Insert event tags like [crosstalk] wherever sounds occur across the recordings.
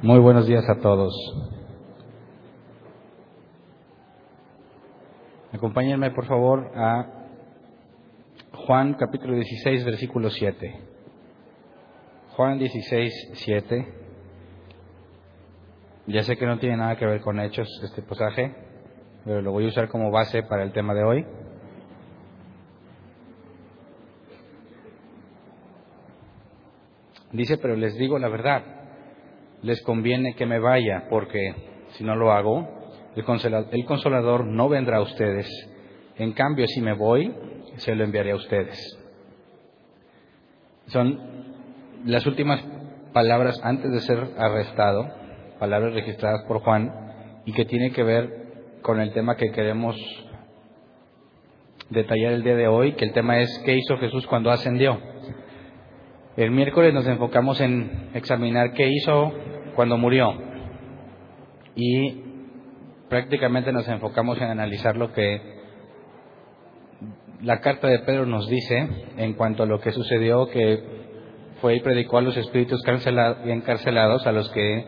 Muy buenos días a todos. Acompáñenme por favor a Juan capítulo 16 versículo 7. Juan 16, 7. Ya sé que no tiene nada que ver con hechos este pasaje, pero lo voy a usar como base para el tema de hoy. Dice, pero les digo la verdad, les conviene que me vaya, porque si no lo hago, el consolador, no vendrá a ustedes. En cambio, si me voy, se lo enviaré a ustedes. Son las últimas palabras antes de ser arrestado, palabras registradas por Juan, y que tiene que ver con el tema que queremos detallar el día de hoy, que el tema es qué hizo Jesús cuando ascendió. El miércoles nos enfocamos en examinar qué hizo cuando murió y prácticamente nos enfocamos en analizar lo que la carta de Pedro nos dice en cuanto a lo que sucedió, que fue y predicó a los espíritus encarcelados, a los que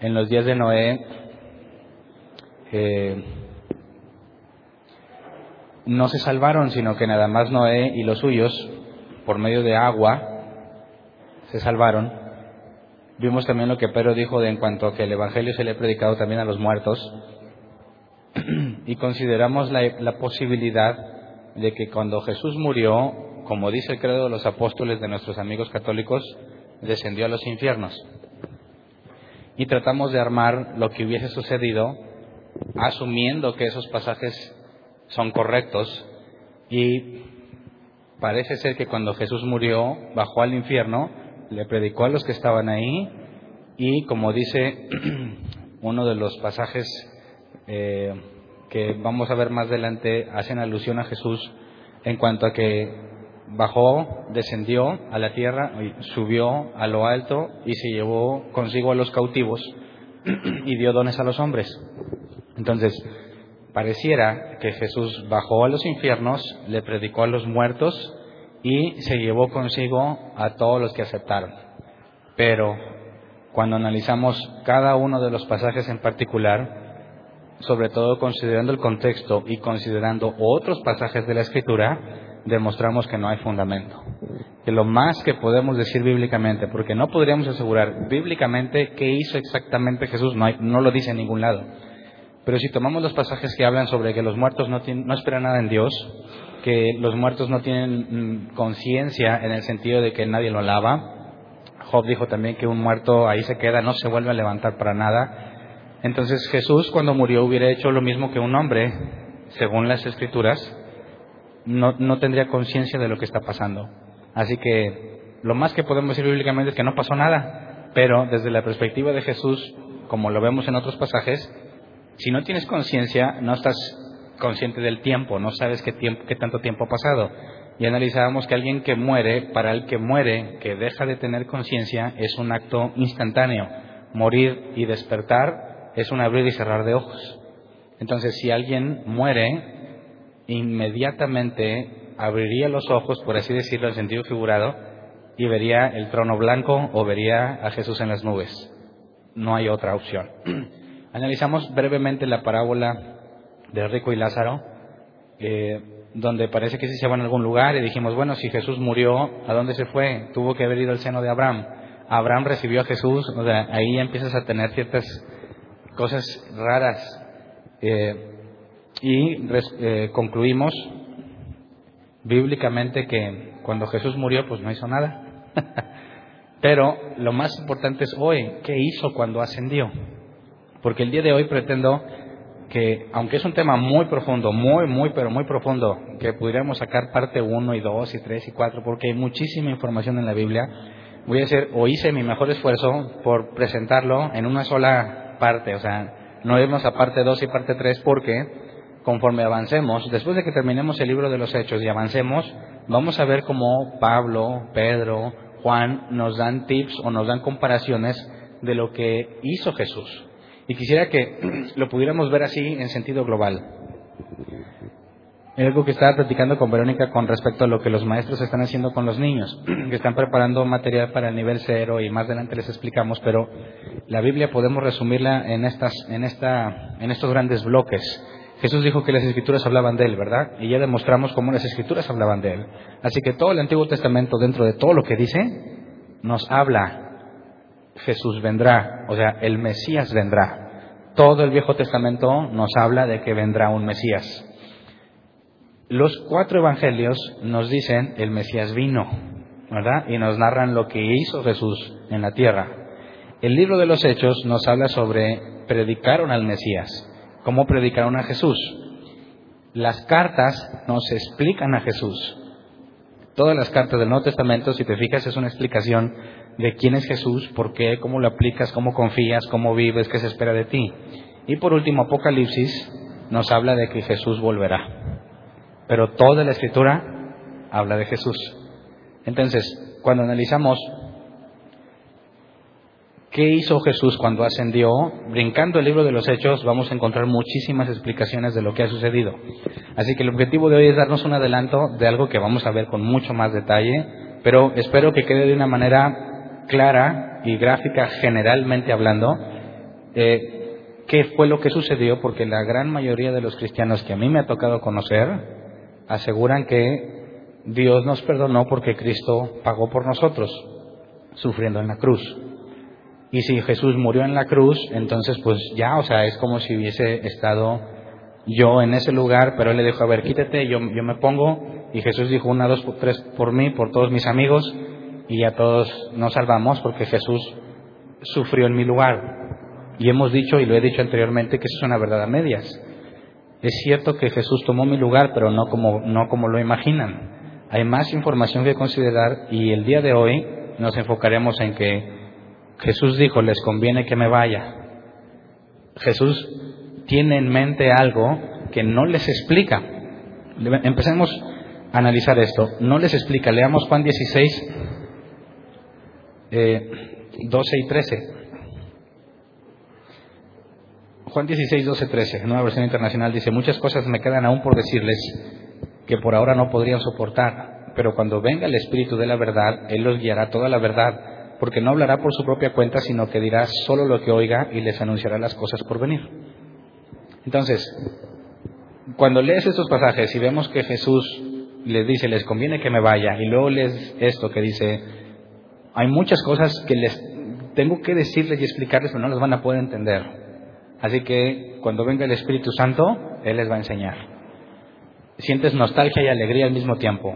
en los días de Noé eh, no se salvaron, sino que nada más Noé y los suyos, por medio de agua, se salvaron. Vimos también lo que Pedro dijo de en cuanto a que el Evangelio se le ha predicado también a los muertos. [clears throat] y consideramos la, la posibilidad de que cuando Jesús murió, como dice el credo de los apóstoles de nuestros amigos católicos, descendió a los infiernos. Y tratamos de armar lo que hubiese sucedido, asumiendo que esos pasajes son correctos. Y parece ser que cuando Jesús murió, bajó al infierno, le predicó a los que estaban ahí y como dice [clears throat] uno de los pasajes eh, que vamos a ver más adelante, hacen alusión a Jesús en cuanto a que bajó, descendió a la tierra, subió a lo alto y se llevó consigo a los cautivos [clears throat] y dio dones a los hombres. Entonces, pareciera que Jesús bajó a los infiernos, le predicó a los muertos y se llevó consigo a todos los que aceptaron. Pero cuando analizamos cada uno de los pasajes en particular, sobre todo considerando el contexto y considerando otros pasajes de la Escritura, demostramos que no hay fundamento. Que lo más que podemos decir bíblicamente, porque no podríamos asegurar bíblicamente qué hizo exactamente Jesús, no, lo dice en ningún lado. Pero si tomamos los pasajes que hablan sobre que los muertos no, no esperan nada en Dios, que los muertos no tienen mm, conciencia en el sentido de que nadie lo alaba. Job dijo también que un muerto ahí se queda, no se vuelve a levantar para nada. Entonces Jesús cuando murió hubiera hecho lo mismo que un hombre, según las escrituras, no, no tendría conciencia de lo que está pasando. Así que lo más que podemos decir bíblicamente es que no pasó nada, pero desde la perspectiva de Jesús, como lo vemos en otros pasajes, si no tienes conciencia, no estás consciente del tiempo, no sabes qué, tiempo, qué tanto tiempo ha pasado. Y analizábamos que alguien que muere, para el que muere, que deja de tener conciencia, es un acto instantáneo. Morir y despertar es un abrir y cerrar de ojos. Entonces, si alguien muere, inmediatamente abriría los ojos, por así decirlo en sentido figurado, y vería el trono blanco o vería a Jesús en las nubes. No hay otra opción. [clears throat] Analizamos brevemente la parábola de Rico y Lázaro, eh, donde parece que sí se van a algún lugar y dijimos, bueno, si Jesús murió, ¿a dónde se fue? Tuvo que haber ido al seno de Abraham. Abraham recibió a Jesús, o sea, ahí empiezas a tener ciertas cosas raras. Eh, y eh, concluimos bíblicamente que cuando Jesús murió, pues no hizo nada. [laughs] Pero lo más importante es hoy, ¿qué hizo cuando ascendió? Porque el día de hoy pretendo que aunque es un tema muy profundo, muy, muy, pero muy profundo, que pudiéramos sacar parte 1 y 2 y 3 y 4, porque hay muchísima información en la Biblia, voy a hacer o hice mi mejor esfuerzo por presentarlo en una sola parte, o sea, no irnos a parte 2 y parte 3 porque conforme avancemos, después de que terminemos el libro de los hechos y avancemos, vamos a ver cómo Pablo, Pedro, Juan nos dan tips o nos dan comparaciones de lo que hizo Jesús. Y quisiera que lo pudiéramos ver así en sentido global. algo que estaba platicando con Verónica con respecto a lo que los maestros están haciendo con los niños, [clears throat] que están preparando material para el nivel cero y más adelante les explicamos, pero la Biblia podemos resumirla en, estas, en, esta, en estos grandes bloques. Jesús dijo que las escrituras hablaban de él, ¿verdad? Y ya demostramos cómo las escrituras hablaban de él. Así que todo el Antiguo Testamento, dentro de todo lo que dice, nos habla Jesús vendrá, o sea, el Mesías vendrá. Todo el Viejo Testamento nos habla de que vendrá un Mesías. Los cuatro evangelios nos dicen el Mesías vino, ¿verdad? Y nos narran lo que hizo Jesús en la tierra. El libro de los Hechos nos habla sobre predicaron al Mesías, cómo predicaron a Jesús. Las cartas nos explican a Jesús. Todas las cartas del Nuevo Testamento, si te fijas, es una explicación de quién es Jesús, por qué, cómo lo aplicas, cómo confías, cómo vives, qué se espera de ti. Y por último, Apocalipsis nos habla de que Jesús volverá. Pero toda la escritura habla de Jesús. Entonces, cuando analizamos qué hizo Jesús cuando ascendió, brincando el libro de los Hechos, vamos a encontrar muchísimas explicaciones de lo que ha sucedido. Así que el objetivo de hoy es darnos un adelanto de algo que vamos a ver con mucho más detalle, pero espero que quede de una manera clara y gráfica generalmente hablando eh, qué fue lo que sucedió, porque la gran mayoría de los cristianos que a mí me ha tocado conocer aseguran que Dios nos perdonó porque Cristo pagó por nosotros, sufriendo en la cruz. Y si Jesús murió en la cruz, entonces pues ya, o sea, es como si hubiese estado yo en ese lugar, pero él le dijo, a ver, quítate, yo, yo me pongo, y Jesús dijo una, dos, tres por mí, por todos mis amigos, y a todos nos salvamos porque Jesús sufrió en mi lugar. Y hemos dicho, y lo he dicho anteriormente, que eso es una verdad a medias. Es cierto que Jesús tomó mi lugar, pero no como, no como lo imaginan. Hay más información que considerar y el día de hoy nos enfocaremos en que Jesús dijo, les conviene que me vaya. Jesús tiene en mente algo que no les explica. Empecemos a analizar esto. No les explica. Leamos Juan 16, 12 y 13. Juan 16, 12, 13, nueva versión internacional dice, muchas cosas me quedan aún por decirles que por ahora no podrían soportar, pero cuando venga el Espíritu de la verdad, Él los guiará toda la verdad, porque no hablará por su propia cuenta, sino que dirá solo lo que oiga y les anunciará las cosas por venir. Entonces, cuando lees estos pasajes y vemos que Jesús les dice, les conviene que me vaya, y luego lees esto que dice, hay muchas cosas que les tengo que decirles y explicarles, pero no las van a poder entender. Así que cuando venga el Espíritu Santo, Él les va a enseñar. Sientes nostalgia y alegría al mismo tiempo.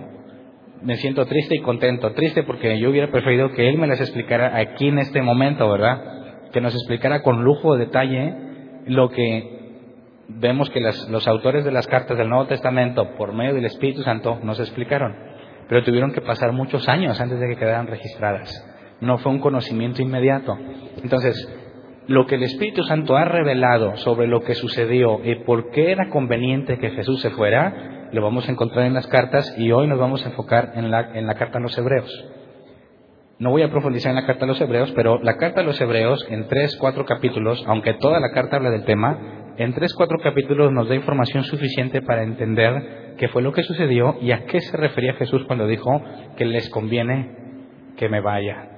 Me siento triste y contento. Triste porque yo hubiera preferido que Él me las explicara aquí en este momento, ¿verdad? Que nos explicara con lujo de detalle lo que vemos que los autores de las cartas del Nuevo Testamento, por medio del Espíritu Santo, nos explicaron pero tuvieron que pasar muchos años antes de que quedaran registradas. No fue un conocimiento inmediato. Entonces, lo que el Espíritu Santo ha revelado sobre lo que sucedió y por qué era conveniente que Jesús se fuera, lo vamos a encontrar en las cartas y hoy nos vamos a enfocar en la, en la carta a los Hebreos. No voy a profundizar en la carta a los Hebreos, pero la carta a los Hebreos en tres, cuatro capítulos, aunque toda la carta habla del tema, en tres, cuatro capítulos nos da información suficiente para entender qué fue lo que sucedió y a qué se refería Jesús cuando dijo que les conviene que me vaya.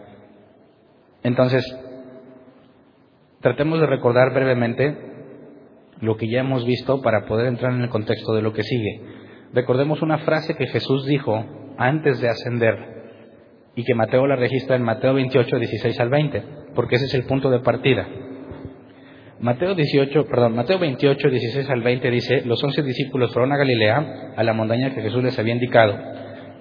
Entonces, tratemos de recordar brevemente lo que ya hemos visto para poder entrar en el contexto de lo que sigue. Recordemos una frase que Jesús dijo antes de ascender y que Mateo la registra en Mateo 28, 16 al 20, porque ese es el punto de partida. Mateo 18, perdón, Mateo 28, 16 al 20 dice, los once discípulos fueron a Galilea, a la montaña que Jesús les había indicado.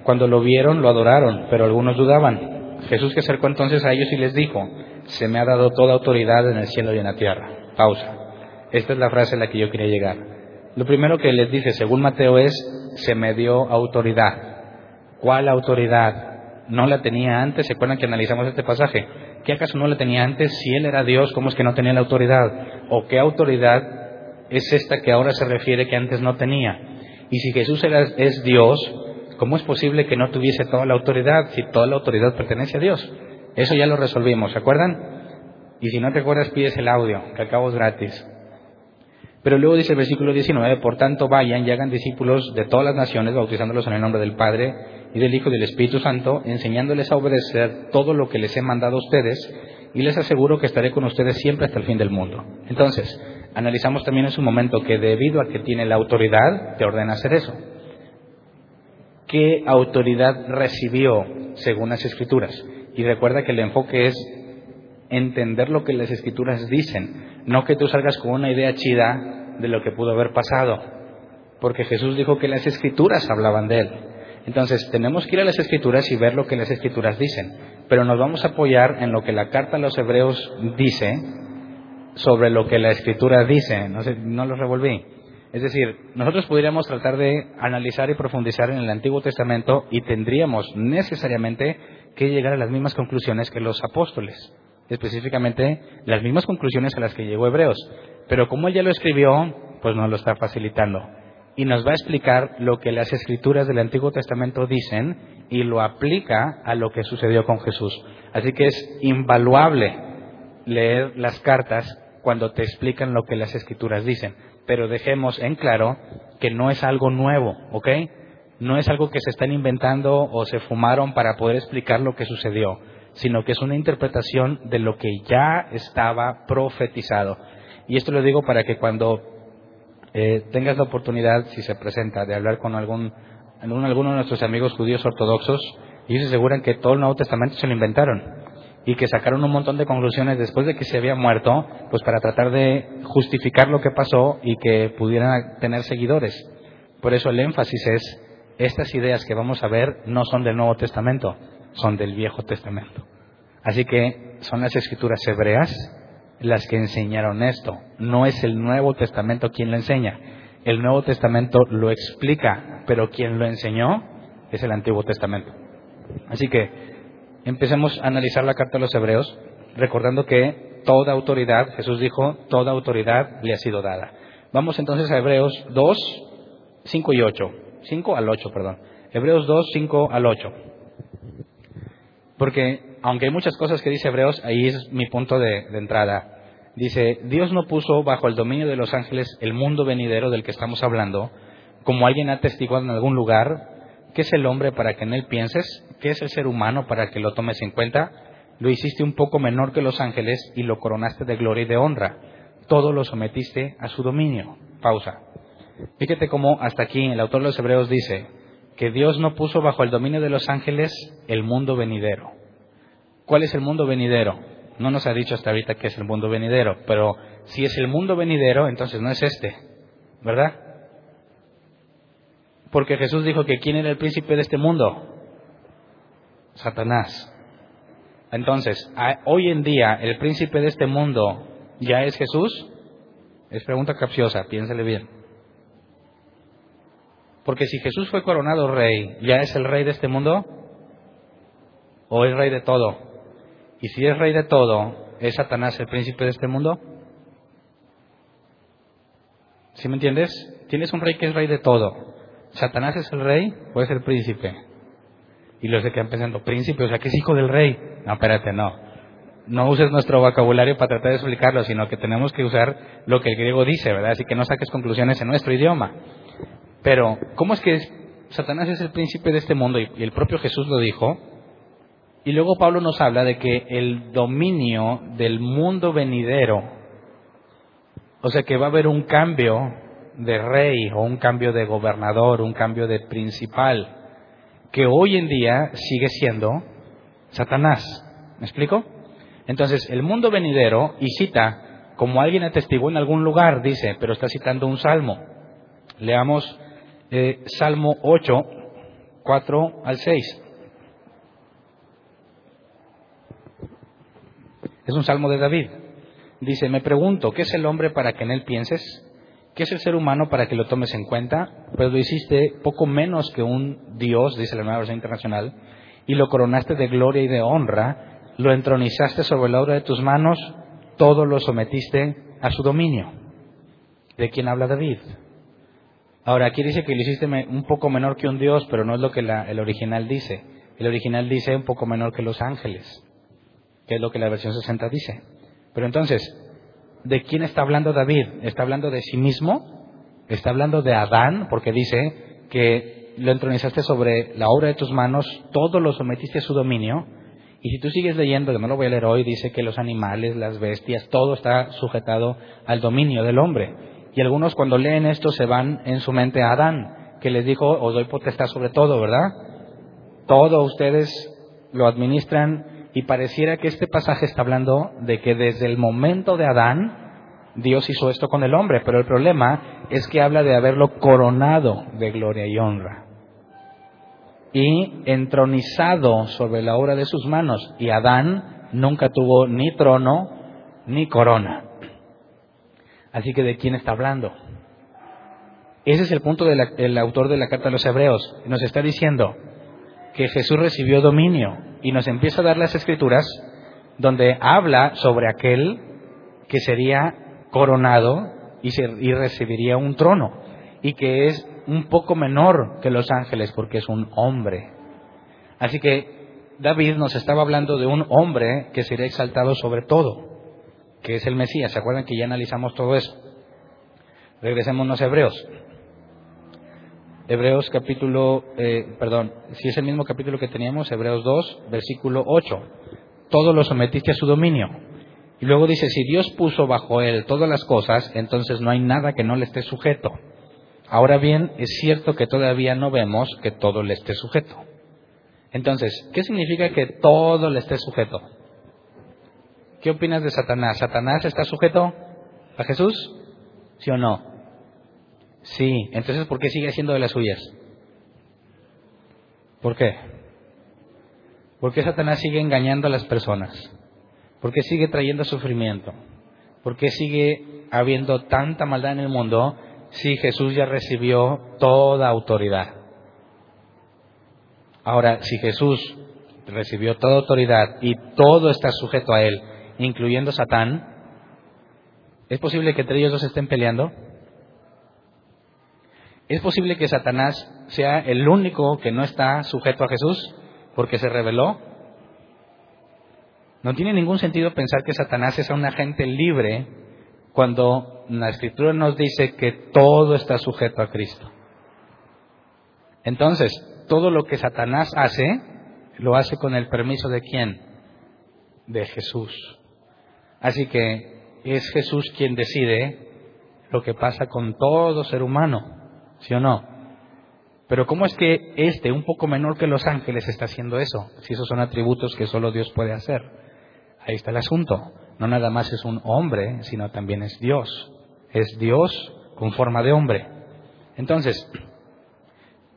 Cuando lo vieron, lo adoraron, pero algunos dudaban. Jesús se acercó entonces a ellos y les dijo, se me ha dado toda autoridad en el cielo y en la tierra. Pausa. Esta es la frase a la que yo quería llegar. Lo primero que les dice, según Mateo, es, se me dio autoridad. ¿Cuál autoridad? no la tenía antes. ¿Se acuerdan que analizamos este pasaje? ¿Qué acaso no la tenía antes? Si Él era Dios, ¿cómo es que no tenía la autoridad? ¿O qué autoridad es esta que ahora se refiere que antes no tenía? Y si Jesús es Dios, ¿cómo es posible que no tuviese toda la autoridad si toda la autoridad pertenece a Dios? Eso ya lo resolvimos, ¿se acuerdan? Y si no te acuerdas, pides el audio, que al cabo es gratis. Pero luego dice el versículo 19, por tanto vayan y hagan discípulos de todas las naciones, bautizándolos en el nombre del Padre y del Hijo del Espíritu Santo, enseñándoles a obedecer todo lo que les he mandado a ustedes, y les aseguro que estaré con ustedes siempre hasta el fin del mundo. Entonces, analizamos también en su momento que debido a que tiene la autoridad, te ordena hacer eso. ¿Qué autoridad recibió según las Escrituras? Y recuerda que el enfoque es entender lo que las Escrituras dicen, no que tú salgas con una idea chida de lo que pudo haber pasado, porque Jesús dijo que las Escrituras hablaban de Él. Entonces, tenemos que ir a las Escrituras y ver lo que las Escrituras dicen, pero nos vamos a apoyar en lo que la carta a los Hebreos dice sobre lo que la Escritura dice. No, sé, no lo revolví. Es decir, nosotros podríamos tratar de analizar y profundizar en el Antiguo Testamento y tendríamos necesariamente que llegar a las mismas conclusiones que los apóstoles, específicamente las mismas conclusiones a las que llegó Hebreos. Pero como él ya lo escribió, pues nos lo está facilitando. Y nos va a explicar lo que las escrituras del Antiguo Testamento dicen y lo aplica a lo que sucedió con Jesús. Así que es invaluable leer las cartas cuando te explican lo que las escrituras dicen. Pero dejemos en claro que no es algo nuevo, ¿ok? no es algo que se están inventando o se fumaron para poder explicar lo que sucedió, sino que es una interpretación de lo que ya estaba profetizado. Y esto lo digo para que cuando eh, tengas la oportunidad, si se presenta, de hablar con algún, alguno de nuestros amigos judíos ortodoxos, ellos se aseguran que todo el Nuevo Testamento se lo inventaron y que sacaron un montón de conclusiones después de que se había muerto, pues para tratar de justificar lo que pasó y que pudieran tener seguidores. Por eso el énfasis es estas ideas que vamos a ver no son del Nuevo Testamento, son del Viejo Testamento. Así que son las escrituras hebreas las que enseñaron esto. No es el Nuevo Testamento quien lo enseña. El Nuevo Testamento lo explica, pero quien lo enseñó es el Antiguo Testamento. Así que empecemos a analizar la carta de los hebreos, recordando que toda autoridad, Jesús dijo, toda autoridad le ha sido dada. Vamos entonces a Hebreos 2, 5 y 8. 5 al 8, perdón. Hebreos 2, 5 al 8. Porque, aunque hay muchas cosas que dice Hebreos, ahí es mi punto de, entrada. Dice, Dios no puso bajo el dominio de los ángeles el mundo venidero del que estamos hablando, como alguien ha testiguado en algún lugar, ¿qué es el hombre para que en él pienses? ¿Qué es el ser humano para que lo tomes en cuenta? Lo hiciste un poco menor que los ángeles y lo coronaste de gloria y de honra. Todo lo sometiste a su dominio. Pausa. Fíjate cómo hasta aquí el autor de los Hebreos dice que Dios no puso bajo el dominio de los ángeles el mundo venidero. ¿Cuál es el mundo venidero? No nos ha dicho hasta ahorita qué es el mundo venidero, pero si es el mundo venidero, entonces no es este, ¿verdad? Porque Jesús dijo que ¿quién era el príncipe de este mundo? Satanás. Entonces, hoy en día, ¿el príncipe de este mundo ya es Jesús? Es pregunta capciosa, piénsele bien. Porque si Jesús fue coronado rey, ¿ya es el rey de este mundo? ¿O es rey de todo? Y si es rey de todo, ¿es Satanás el príncipe de este mundo? ¿Sí me entiendes? Tienes un rey que es rey de todo. ¿Satanás es el rey o es el príncipe? Y los se quedan pensando, príncipe, o sea, que es hijo del rey. No, espérate, no. No uses nuestro vocabulario para tratar de explicarlo, sino que tenemos que usar lo que el griego dice, ¿verdad? Así que no saques conclusiones en nuestro idioma. Pero, ¿cómo es que Satanás es el príncipe de este mundo? Y el propio Jesús lo dijo. Y luego Pablo nos habla de que el dominio del mundo venidero, o sea que va a haber un cambio de rey o un cambio de gobernador, un cambio de principal, que hoy en día sigue siendo Satanás. ¿Me explico? Entonces, el mundo venidero, y cita, como alguien atestiguó en algún lugar, dice, pero está citando un salmo. Leamos eh, Salmo 8, 4 al 6. Es un salmo de David. Dice, me pregunto, ¿qué es el hombre para que en él pienses? ¿Qué es el ser humano para que lo tomes en cuenta? Pues lo hiciste poco menos que un Dios, dice la nueva versión internacional, y lo coronaste de gloria y de honra, lo entronizaste sobre la obra de tus manos, todo lo sometiste a su dominio. ¿De quién habla David? Ahora, aquí dice que lo hiciste un poco menor que un Dios, pero no es lo que el original dice. El original dice un poco menor que los ángeles, que es lo que la versión 60 dice. Pero entonces, ¿de quién está hablando David? ¿Está hablando de sí mismo? ¿Está hablando de Adán? Porque dice que lo entronizaste sobre la obra de tus manos, todo lo sometiste a su dominio. Y si tú sigues leyendo, que no lo voy a leer hoy, dice que los animales, las bestias, todo está sujetado al dominio del hombre. Y algunos cuando leen esto se van en su mente a Adán, que les dijo, os doy potestad sobre todo, ¿verdad? Todo ustedes lo administran y pareciera que este pasaje está hablando de que desde el momento de Adán, Dios hizo esto con el hombre, pero el problema es que habla de haberlo coronado de gloria y honra y entronizado sobre la obra de sus manos. Y Adán nunca tuvo ni trono ni corona. Así que ¿de quién está hablando? Ese es el punto del autor de la carta a los hebreos. Nos está diciendo que Jesús recibió dominio y nos empieza a dar las escrituras donde habla sobre aquel que sería coronado y, y recibiría un trono y que es un poco menor que los ángeles porque es un hombre. Así que David nos estaba hablando de un hombre que sería exaltado sobre todo, que es el Mesías. ¿Se acuerdan que ya analizamos todo eso? Regresémonos a Hebreos. Hebreos capítulo, eh, perdón, si es el mismo capítulo que teníamos, Hebreos 2, versículo 8. Todo lo sometiste a su dominio. Y luego dice, si Dios puso bajo él todas las cosas, entonces no hay nada que no le esté sujeto. Ahora bien, es cierto que todavía no vemos que todo le esté sujeto. Entonces, ¿qué significa que todo le esté sujeto? ¿Qué opinas de Satanás? ¿Satanás está sujeto a Jesús? ¿Sí o no? Sí. Entonces, ¿por qué sigue haciendo de las suyas? ¿Por qué? ¿Por qué Satanás sigue engañando a las personas? ¿Por qué sigue trayendo sufrimiento? ¿Por qué sigue habiendo tanta maldad en el mundo si Jesús ya recibió toda autoridad. Ahora, si Jesús recibió toda autoridad y todo está sujeto a él, incluyendo Satán, ¿es posible que entre ellos dos estén peleando? ¿Es posible que Satanás sea el único que no está sujeto a Jesús porque se rebeló? No tiene ningún sentido pensar que Satanás es un agente libre cuando la escritura nos dice que todo está sujeto a Cristo. Entonces, todo lo que Satanás hace, lo hace con el permiso de quién? De Jesús. Así que es Jesús quien decide lo que pasa con todo ser humano, ¿sí o no? Pero ¿cómo es que este, un poco menor que los ángeles, está haciendo eso? Si esos son atributos que solo Dios puede hacer. Ahí está el asunto no nada más es un hombre, sino también es Dios. Es Dios con forma de hombre. Entonces,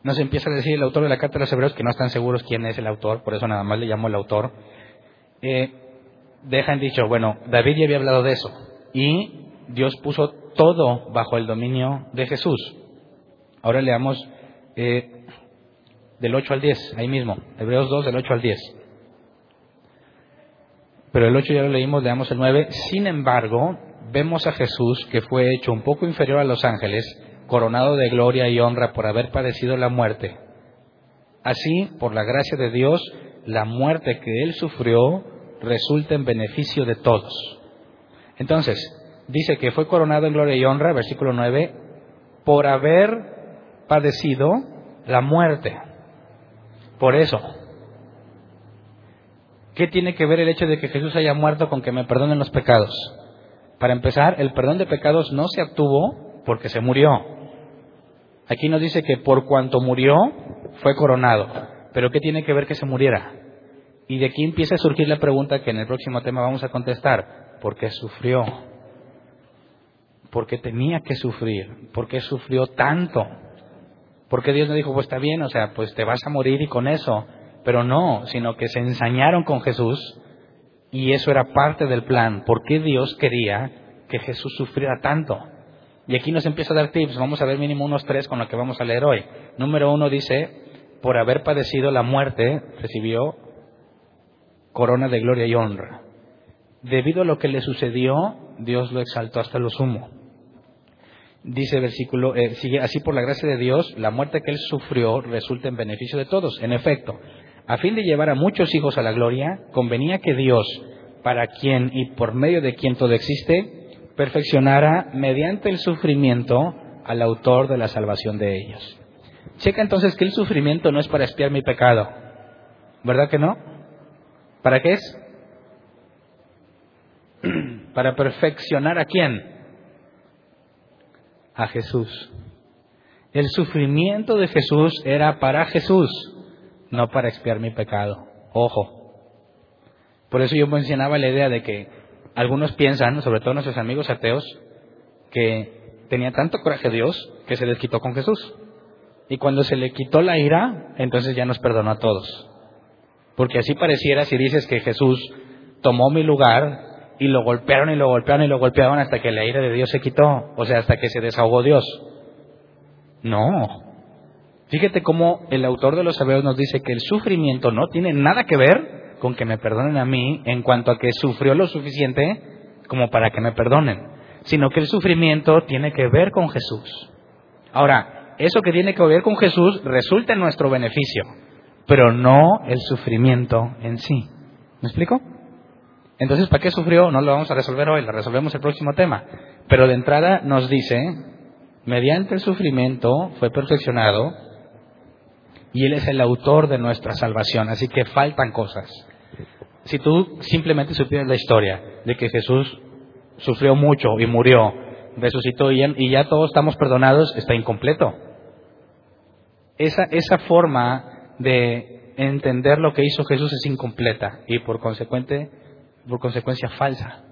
nos empieza a decir el autor de la Carta de los Hebreos que no están seguros quién es el autor, por eso nada más le llamo el autor. Eh, dejan dicho, bueno, David ya había hablado de eso y Dios puso todo bajo el dominio de Jesús. Ahora leamos eh, del 8 al 10, ahí mismo, Hebreos 2 del 8 al 10. Pero el 8 ya lo leímos, leamos el 9. Sin embargo, vemos a Jesús que fue hecho un poco inferior a los ángeles, coronado de gloria y honra por haber padecido la muerte. Así, por la gracia de Dios, la muerte que él sufrió resulta en beneficio de todos. Entonces, dice que fue coronado en gloria y honra, versículo 9, por haber padecido la muerte. Por eso, ¿Qué tiene que ver el hecho de que Jesús haya muerto con que me perdonen los pecados? Para empezar, el perdón de pecados no se obtuvo porque se murió. Aquí nos dice que por cuanto murió, fue coronado. Pero ¿qué tiene que ver que se muriera? Y de aquí empieza a surgir la pregunta que en el próximo tema vamos a contestar. ¿Por qué sufrió? ¿Por qué tenía que sufrir? ¿Por qué sufrió tanto? ¿Por qué Dios no dijo, pues está bien, o sea, pues te vas a morir y con eso? Pero no, sino que se ensañaron con Jesús y eso era parte del plan. ¿Por qué Dios quería que Jesús sufriera tanto? Y aquí nos empieza a dar tips. Vamos a ver mínimo unos tres con lo que vamos a leer hoy. Número uno dice, por haber padecido la muerte, recibió corona de gloria y honra. Debido a lo que le sucedió, Dios lo exaltó hasta lo sumo. Dice versículo, eh, sigue así por la gracia de Dios, la muerte que él sufrió resulta en beneficio de todos. En efecto, a fin de llevar a muchos hijos a la gloria, convenía que Dios, para quien y por medio de quien todo existe, perfeccionara mediante el sufrimiento al autor de la salvación de ellos. Checa entonces que el sufrimiento no es para espiar mi pecado. ¿Verdad que no? ¿Para qué es? [clears throat] ¿Para perfeccionar a quién? A Jesús. El sufrimiento de Jesús era para Jesús, no para expiar mi pecado. Ojo. Por eso yo mencionaba la idea de que algunos piensan, sobre todo nuestros amigos ateos, que tenía tanto coraje Dios que se les quitó con Jesús. Y cuando se le quitó la ira, entonces ya nos perdonó a todos. Porque así pareciera si dices que Jesús tomó mi lugar y lo golpearon y lo golpearon y lo golpearon hasta que la ira de Dios se quitó, o sea, hasta que se desahogó Dios. No. Fíjate cómo el autor de los Hebreos nos dice que el sufrimiento no tiene nada que ver con que me perdonen a mí en cuanto a que sufrió lo suficiente como para que me perdonen, sino que el sufrimiento tiene que ver con Jesús. Ahora, eso que tiene que ver con Jesús resulta en nuestro beneficio, pero no el sufrimiento en sí. ¿Me explico? Entonces, ¿para qué sufrió? No lo vamos a resolver hoy, lo resolvemos el próximo tema. Pero de entrada nos dice, mediante el sufrimiento fue perfeccionado y Él es el autor de nuestra salvación, así que faltan cosas. Si tú simplemente supieras la historia de que Jesús sufrió mucho y murió, resucitó y ya todos estamos perdonados, está incompleto esa, esa forma de entender lo que hizo Jesús es incompleta y por, consecuente, por consecuencia falsa.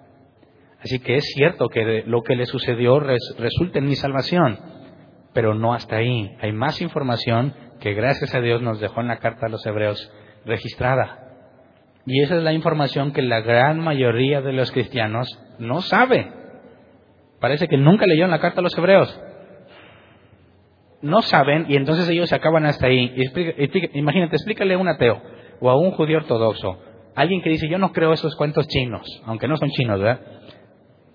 Así que es cierto que lo que le sucedió resulta en mi salvación, pero no hasta ahí. Hay más información que gracias a Dios nos dejó en la carta a los hebreos registrada. Y esa es la información que la gran mayoría de los cristianos no sabe. Parece que nunca leyeron la carta a los hebreos no saben y entonces ellos se acaban hasta ahí. imagínate, explícale a un ateo o a un judío ortodoxo, alguien que dice yo no creo esos cuentos chinos, aunque no son chinos, ¿verdad?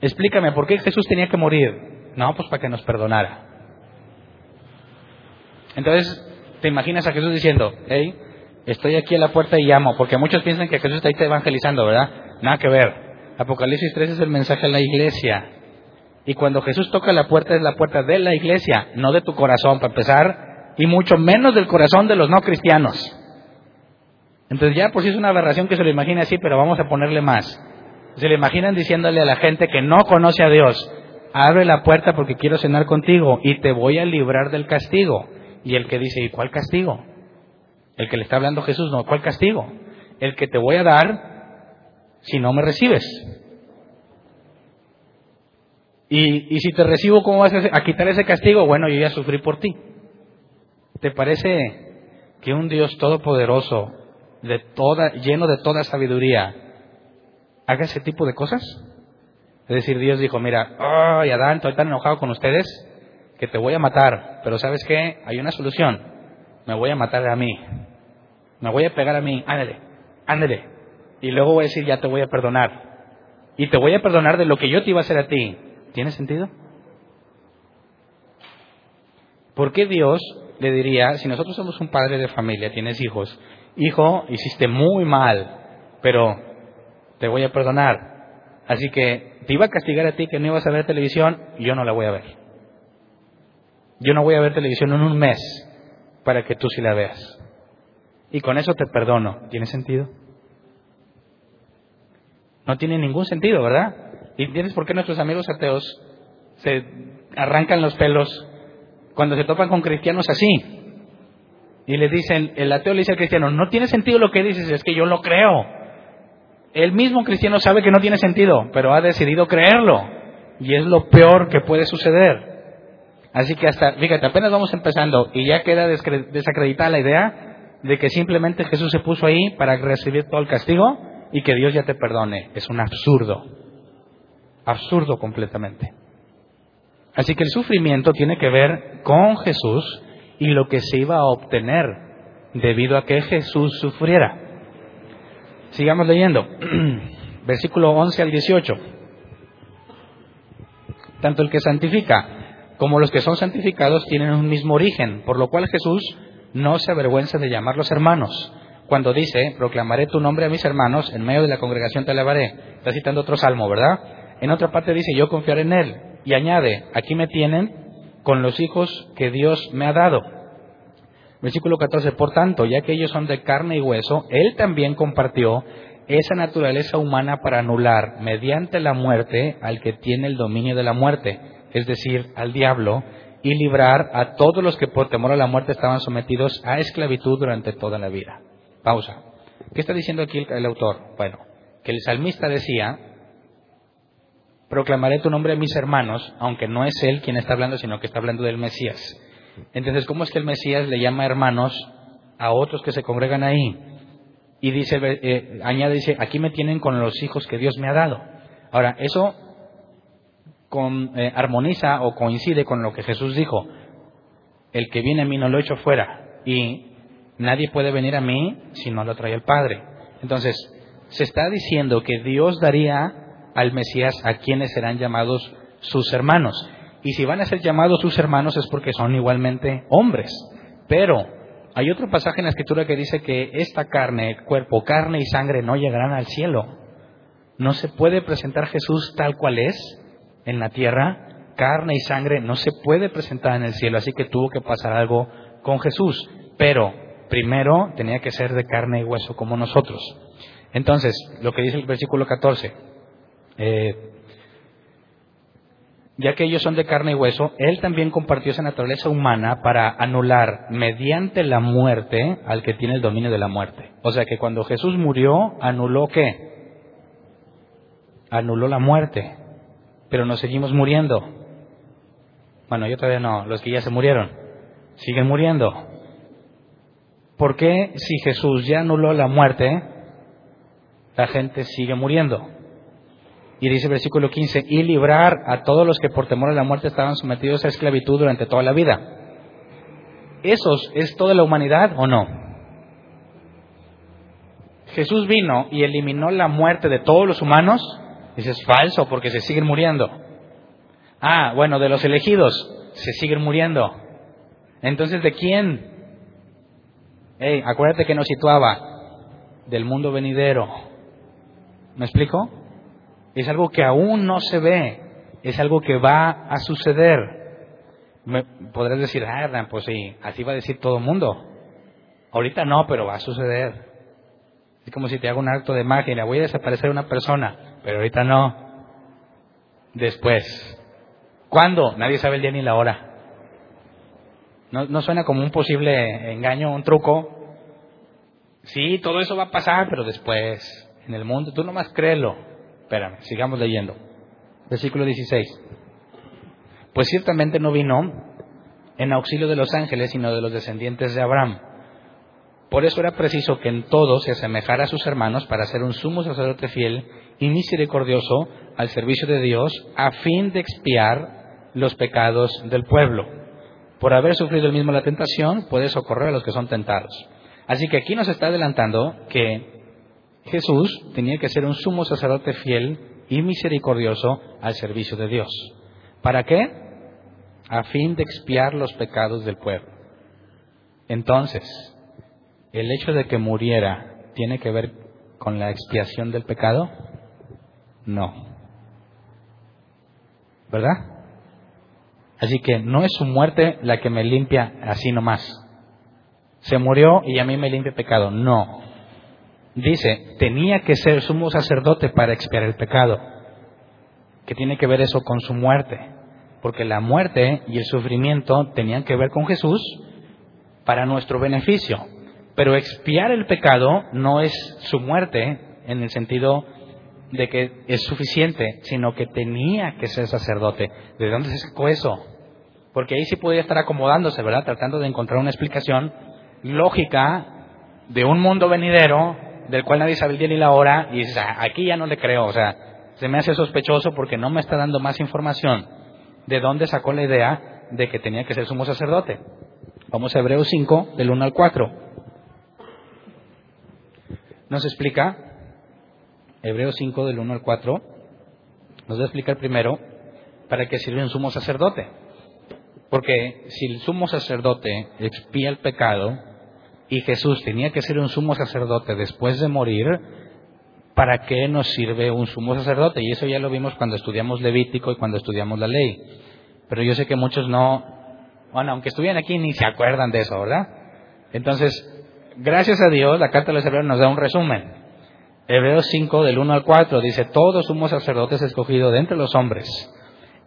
Explícame, ¿por qué Jesús tenía que morir? No, pues para que nos perdonara. Entonces, te imaginas a Jesús diciendo, hey, estoy aquí a la puerta y llamo, porque muchos piensan que Jesús está ahí evangelizando, ¿verdad? Nada que ver. Apocalipsis 3 es el mensaje a la iglesia. Y cuando Jesús toca la puerta es la puerta de la iglesia, no de tu corazón, para empezar, y mucho menos del corazón de los no cristianos. Entonces ya pues es una aberración que se lo imagine así, pero vamos a ponerle más. Se le imaginan diciéndole a la gente que no conoce a Dios, abre la puerta porque quiero cenar contigo y te voy a librar del castigo. Y el que dice, ¿y cuál castigo? El que le está hablando Jesús, no, ¿cuál castigo? El que te voy a dar si no me recibes. Y, si te recibo, ¿cómo vas a, quitar ese castigo? Bueno, yo ya sufrí por ti. ¿Te parece que un Dios todopoderoso, de toda, lleno de toda sabiduría, haga ese tipo de cosas? Es decir, Dios dijo, mira, ay Adán, estoy tan enojado con ustedes que te voy a matar, pero ¿sabes qué? Hay una solución. Me voy a matar a mí. Me voy a pegar a mí. Ándale, ándale. Y luego voy a decir, ya te voy a perdonar. Y te voy a perdonar de lo que yo te iba a hacer a ti. ¿Tiene sentido? ¿Por qué Dios le diría, si nosotros somos un padre de familia, tienes hijos, hijo, hiciste muy mal, pero te voy a perdonar. Así que te iba a castigar a ti que no ibas a ver televisión, yo no la voy a ver. Yo no voy a ver televisión en un mes para que tú sí la veas. Y con eso te perdono. ¿Tiene sentido? No tiene ningún sentido, ¿verdad? ¿Y entiendes por qué nuestros amigos ateos se arrancan los pelos cuando se topan con cristianos así? Y le dicen, el ateo le dice al cristiano, no tiene sentido lo que dices, es que yo lo creo. El mismo cristiano sabe que no tiene sentido, pero ha decidido creerlo. Y es lo peor que puede suceder. Así que hasta, fíjate, apenas vamos empezando y ya queda desacreditada la idea de que simplemente Jesús se puso ahí para recibir todo el castigo y que Dios ya te perdone. Es un absurdo. Absurdo completamente. Así que el sufrimiento tiene que ver con Jesús y lo que se iba a obtener debido a que Jesús sufriera. Sigamos leyendo. [clears throat] Versículo 11 al 18. Tanto el que santifica como los que son santificados tienen un mismo origen, por lo cual Jesús no se avergüenza de llamarlos hermanos. Cuando dice, proclamaré tu nombre a mis hermanos, en medio de la congregación te alabaré. Está citando otro salmo, ¿verdad? En otra parte dice, yo confiaré en él. Y añade, aquí me tienen con los hijos que Dios me ha dado. Versículo 14, por tanto, ya que ellos son de carne y hueso, Él también compartió esa naturaleza humana para anular mediante la muerte al que tiene el dominio de la muerte, es decir, al diablo, y librar a todos los que por temor a la muerte estaban sometidos a esclavitud durante toda la vida. Pausa. ¿Qué está diciendo aquí el, autor? Bueno, que el salmista decía, proclamaré tu nombre a mis hermanos, aunque no es él quien está hablando, sino que está hablando del Mesías. Entonces, ¿cómo es que el Mesías le llama hermanos a otros que se congregan ahí? Y dice, eh, añade, dice, aquí me tienen con los hijos que Dios me ha dado. Ahora, eso con, eh, armoniza o coincide con lo que Jesús dijo. El que viene a mí no lo echo fuera. Y nadie puede venir a mí si no lo trae el Padre. Entonces, se está diciendo que Dios daría al Mesías a quienes serán llamados sus hermanos. Y si van a ser llamados sus hermanos es porque son igualmente hombres. Pero hay otro pasaje en la escritura que dice que esta carne, cuerpo, carne y sangre no llegarán al cielo. No se puede presentar Jesús tal cual es en la tierra. Carne y sangre no se puede presentar en el cielo. Así que tuvo que pasar algo con Jesús. Pero primero tenía que ser de carne y hueso como nosotros. Entonces, lo que dice el versículo 14. Eh, ya que ellos son de carne y hueso, Él también compartió esa naturaleza humana para anular mediante la muerte al que tiene el dominio de la muerte. O sea que cuando Jesús murió, anuló qué? Anuló la muerte. Pero nos seguimos muriendo. Bueno, yo todavía no, los que ya se murieron, siguen muriendo. ¿Por qué si Jesús ya anuló la muerte, la gente sigue muriendo? Y dice versículo 15, y librar a todos los que por temor a la muerte estaban sometidos a esclavitud durante toda la vida. ¿Esos es toda la humanidad o no? Jesús vino y eliminó la muerte de todos los humanos. Dice, es falso porque se siguen muriendo. Ah, bueno, de los elegidos se siguen muriendo. Entonces, ¿de quién? Hey, acuérdate que nos situaba del mundo venidero. ¿Me explico? Es algo que aún no se ve, es algo que va a suceder. Me, podrás decir, ah, pues sí, así va a decir todo el mundo. Ahorita no, pero va a suceder. Es como si te hago un acto de magia, voy a desaparecer una persona, pero ahorita no. Después. ¿Cuándo? Nadie sabe el día ni la hora. ¿No, no suena como un posible engaño, un truco? Sí, todo eso va a pasar, pero después, en el mundo, tú nomás créelo. Espérame, sigamos leyendo. Versículo 16. Pues ciertamente no vino en auxilio de los ángeles, sino de los descendientes de Abraham. Por eso era preciso que en todo se asemejara a sus hermanos para ser un sumo sacerdote fiel y misericordioso al servicio de Dios, a fin de expiar los pecados del pueblo. Por haber sufrido el mismo la tentación, puede socorrer a los que son tentados. Así que aquí nos está adelantando que Jesús tenía que ser un sumo sacerdote fiel y misericordioso al servicio de Dios. ¿Para qué? A fin de expiar los pecados del pueblo. Entonces, ¿el hecho de que muriera tiene que ver con la expiación del pecado? No. ¿Verdad? Así que no es su muerte la que me limpia así nomás. Se murió y a mí me limpia pecado. No dice, tenía que ser sumo sacerdote para expiar el pecado. ¿Qué tiene que ver eso con su muerte? Porque la muerte y el sufrimiento tenían que ver con Jesús para nuestro beneficio. Pero expiar el pecado no es su muerte en el sentido de que es suficiente, sino que tenía que ser sacerdote. ¿De dónde se sacó eso? Porque ahí sí podía estar acomodándose, ¿verdad? Tratando de encontrar una explicación lógica de un mundo venidero del cual nadie sabe el día ni la hora, y dices, ah, aquí ya no le creo, o sea, se me hace sospechoso porque no me está dando más información. ¿De dónde sacó la idea de que tenía que ser sumo sacerdote? Vamos a Hebreos 5, del 1 al 4. nos explica, Hebreos 5 del 1 al 4, nos va a explicar primero para qué sirve un sumo sacerdote. Porque si el sumo sacerdote expía el pecado y Jesús tenía que ser un sumo sacerdote después de morir, ¿para qué nos sirve un sumo sacerdote? Y eso ya lo vimos cuando estudiamos Levítico y cuando estudiamos la ley. Pero yo sé que muchos no, bueno, aunque estuvieran aquí ni se acuerdan de eso, ¿verdad? Entonces, gracias a Dios, la carta de los Hebreos nos da un resumen. Hebreos 5 del 1 al 4 dice, todo sumo sacerdote es escogido de entre los hombres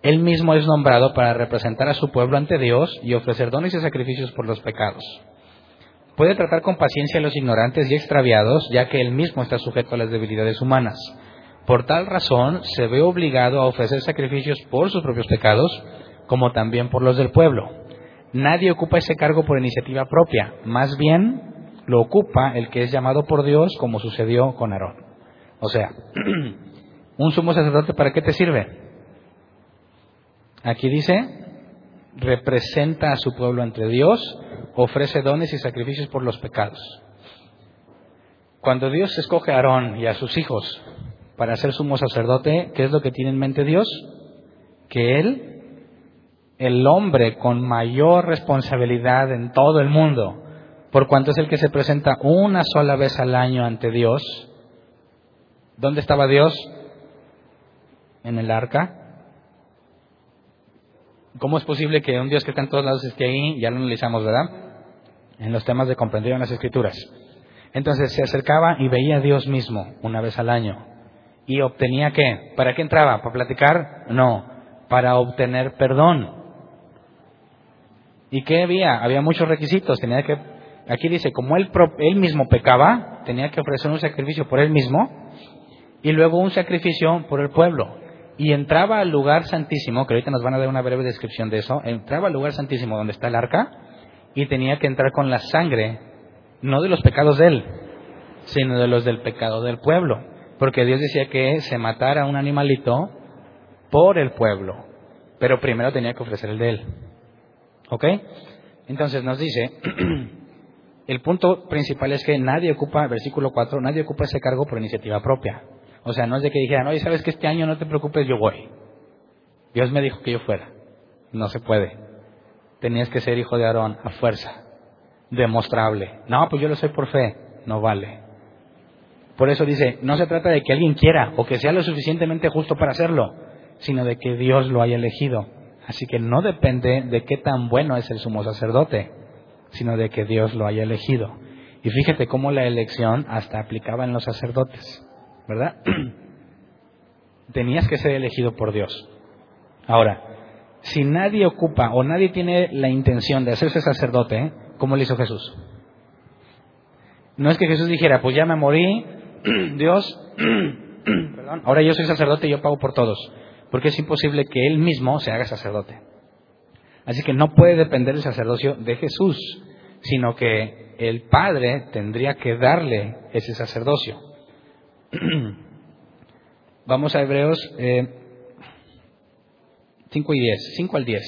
él mismo es nombrado para representar a su pueblo ante Dios y ofrecer dones y sacrificios por los pecados. Puede tratar con paciencia a los ignorantes y extraviados, ya que él mismo está sujeto a las debilidades humanas. Por tal razón, se ve obligado a ofrecer sacrificios por sus propios pecados, como también por los del pueblo. Nadie ocupa ese cargo por iniciativa propia, más bien lo ocupa el que es llamado por Dios, como sucedió con Aarón. O sea, [clears throat] un sumo sacerdote, ¿para qué te sirve? Aquí dice, representa a su pueblo entre Dios, ofrece dones y sacrificios por los pecados. Cuando Dios escoge a Aarón y a sus hijos para ser sumo sacerdote, ¿qué es lo que tiene en mente Dios? Que Él, el hombre con mayor responsabilidad en todo el mundo, por cuanto es el que se presenta una sola vez al año ante Dios, ¿dónde estaba Dios? En el arca, ¿Cómo es posible que un Dios que está en todos lados esté ahí? Ya lo analizamos, ¿verdad? En los temas de comprender en las Escrituras. Entonces se acercaba y veía a Dios mismo una vez al año. ¿Y obtenía qué? ¿Para qué entraba? ¿Para platicar? No, para obtener perdón. ¿Y qué había? Había muchos requisitos. Tenía que, aquí dice, como él, él mismo pecaba, tenía que ofrecer un sacrificio por él mismo y luego un sacrificio por el pueblo y entraba al lugar santísimo, que ahorita nos van a dar una breve descripción de eso, entraba al lugar santísimo donde está el arca y tenía que entrar con la sangre, no de los pecados de él, sino de los del pecado del pueblo, porque Dios decía que se matara un animalito por el pueblo, pero primero tenía que ofrecer el de él. ¿Ok? Entonces nos dice, [clears throat] el punto principal es que nadie ocupa, versículo 4, nadie ocupa ese cargo por iniciativa propia. O sea, no es de que dijeran, oye, sabes que este año no te preocupes, yo voy. Dios me dijo que yo fuera. No se puede. Tenías que ser hijo de Aarón a fuerza. Demostrable. No, pues yo lo soy por fe. No vale. Por eso dice, no se trata de que alguien quiera o que sea lo suficientemente justo para hacerlo, sino de que Dios lo haya elegido. Así que no depende de qué tan bueno es el sumo sacerdote, sino de que Dios lo haya elegido. Y fíjate cómo la elección hasta aplicaba en los sacerdotes. ¿verdad? [clears throat] Tenías que ser elegido por Dios. Ahora, si nadie ocupa o nadie tiene la intención de hacerse sacerdote, ¿eh? ¿cómo le hizo Jesús? No es que Jesús dijera, pues ya me morí, [clears throat] Dios, [clears throat] perdón, ahora yo soy sacerdote y yo pago por todos, porque es imposible que Él mismo se haga sacerdote. Así que no puede depender el sacerdocio de Jesús, sino que el Padre tendría que darle ese sacerdocio. [clears throat] Vamos a Hebreos 5 eh, y 10, 5 al 10.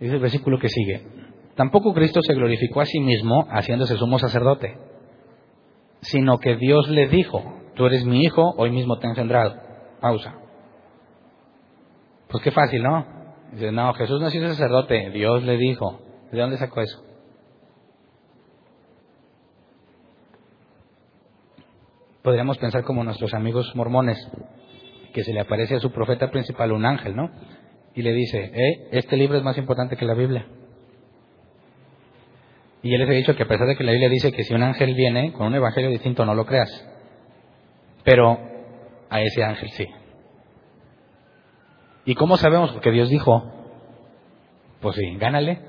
Es el versículo que sigue. Tampoco Cristo se glorificó a sí mismo haciéndose sumo sacerdote, sino que Dios le dijo, tú eres mi hijo, hoy mismo te he engendrado. Pausa. Pues qué fácil, ¿no? Dice, no, Jesús no sido sacerdote, Dios le dijo. ¿De dónde sacó eso? podríamos pensar como nuestros amigos mormones, que se le aparece a su profeta principal un ángel, ¿no? Y le dice, eh, este libro es más importante que la Biblia. Y él les he dicho que a pesar de que la Biblia dice que si un ángel viene con un evangelio distinto, no lo creas. Pero a ese ángel sí. ¿Y cómo sabemos? Porque Dios dijo, pues sí, gánale.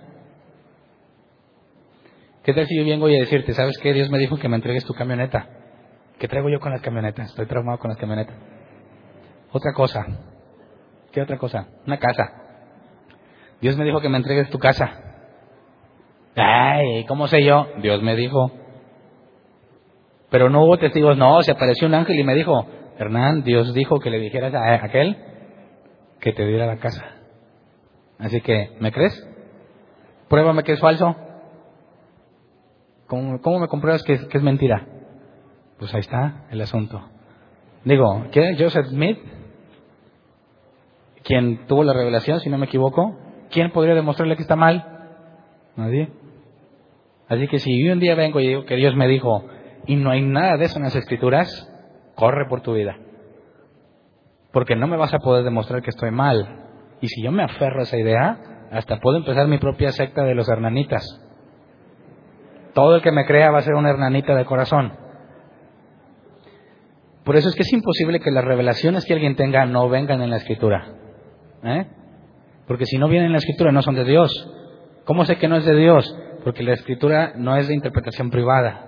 ¿Qué tal si yo vengo y a decirte, ¿sabes qué? Dios me dijo que me entregues tu camioneta. ¿Qué traigo yo con las camionetas? Estoy traumado con las camionetas. Otra cosa. ¿Qué otra cosa? Una casa. Dios me dijo que me entregues tu casa. Ay, ¿cómo sé yo? Dios me dijo. Pero no hubo testigos. No, se apareció un ángel y me dijo, Hernán, Dios dijo que le dijeras a aquel que te diera la casa. Así que, ¿me crees? Pruébame que es falso. ¿Cómo, me compruebas que, que, es mentira? Pues ahí está el asunto. Digo, ¿qué? Joseph Smith, quien tuvo la revelación, si no me equivoco, ¿quién podría demostrarle que está mal? Nadie. Así que si un día vengo y digo que Dios me dijo, y no hay nada de eso en las escrituras, corre por tu vida. Porque no me vas a poder demostrar que estoy mal. Y si yo me aferro a esa idea, hasta puedo empezar mi propia secta de los hernanitas. Todo el que me crea va a ser un hernanita de corazón. Por eso es que es imposible que las revelaciones que alguien tenga no vengan en la escritura. ¿Eh? Porque si no vienen en la escritura no son de Dios. ¿Cómo sé que no es de Dios? Porque la escritura no es de interpretación privada.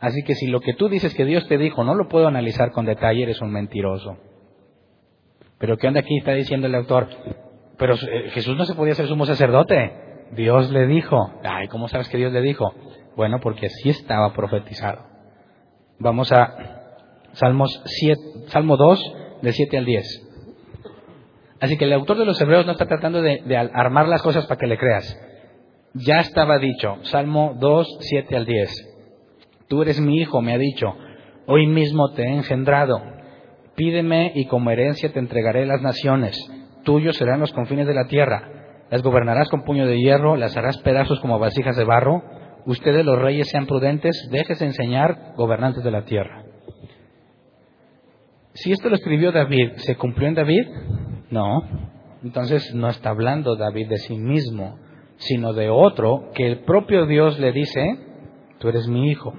Así que si lo que tú dices que Dios te dijo no lo puedo analizar con detalle, eres un mentiroso. Pero ¿qué onda aquí? Está diciendo el autor. Pero eh, Jesús no se podía ser sumo sacerdote. Dios le dijo. Ay, ¿cómo sabes que Dios le dijo? Bueno, porque así estaba profetizado. Vamos a Salmos 7, Salmo 2, de 7 al 10. Así que el autor de los Hebreos no está tratando de, armar las cosas para que le creas. Ya estaba dicho, Salmo 2, 7 al 10. Tú eres mi hijo, me ha dicho, hoy mismo te he engendrado. Pídeme y como herencia te entregaré las naciones. Tuyos serán los confines de la tierra. Las gobernarás con puño de hierro, las harás pedazos como vasijas de barro. Ustedes los reyes sean prudentes, déjese enseñar, gobernantes de la tierra. Si esto lo escribió David, ¿se cumplió en David? No. Entonces no está hablando David de sí mismo, sino de otro que el propio Dios le dice, tú eres mi hijo.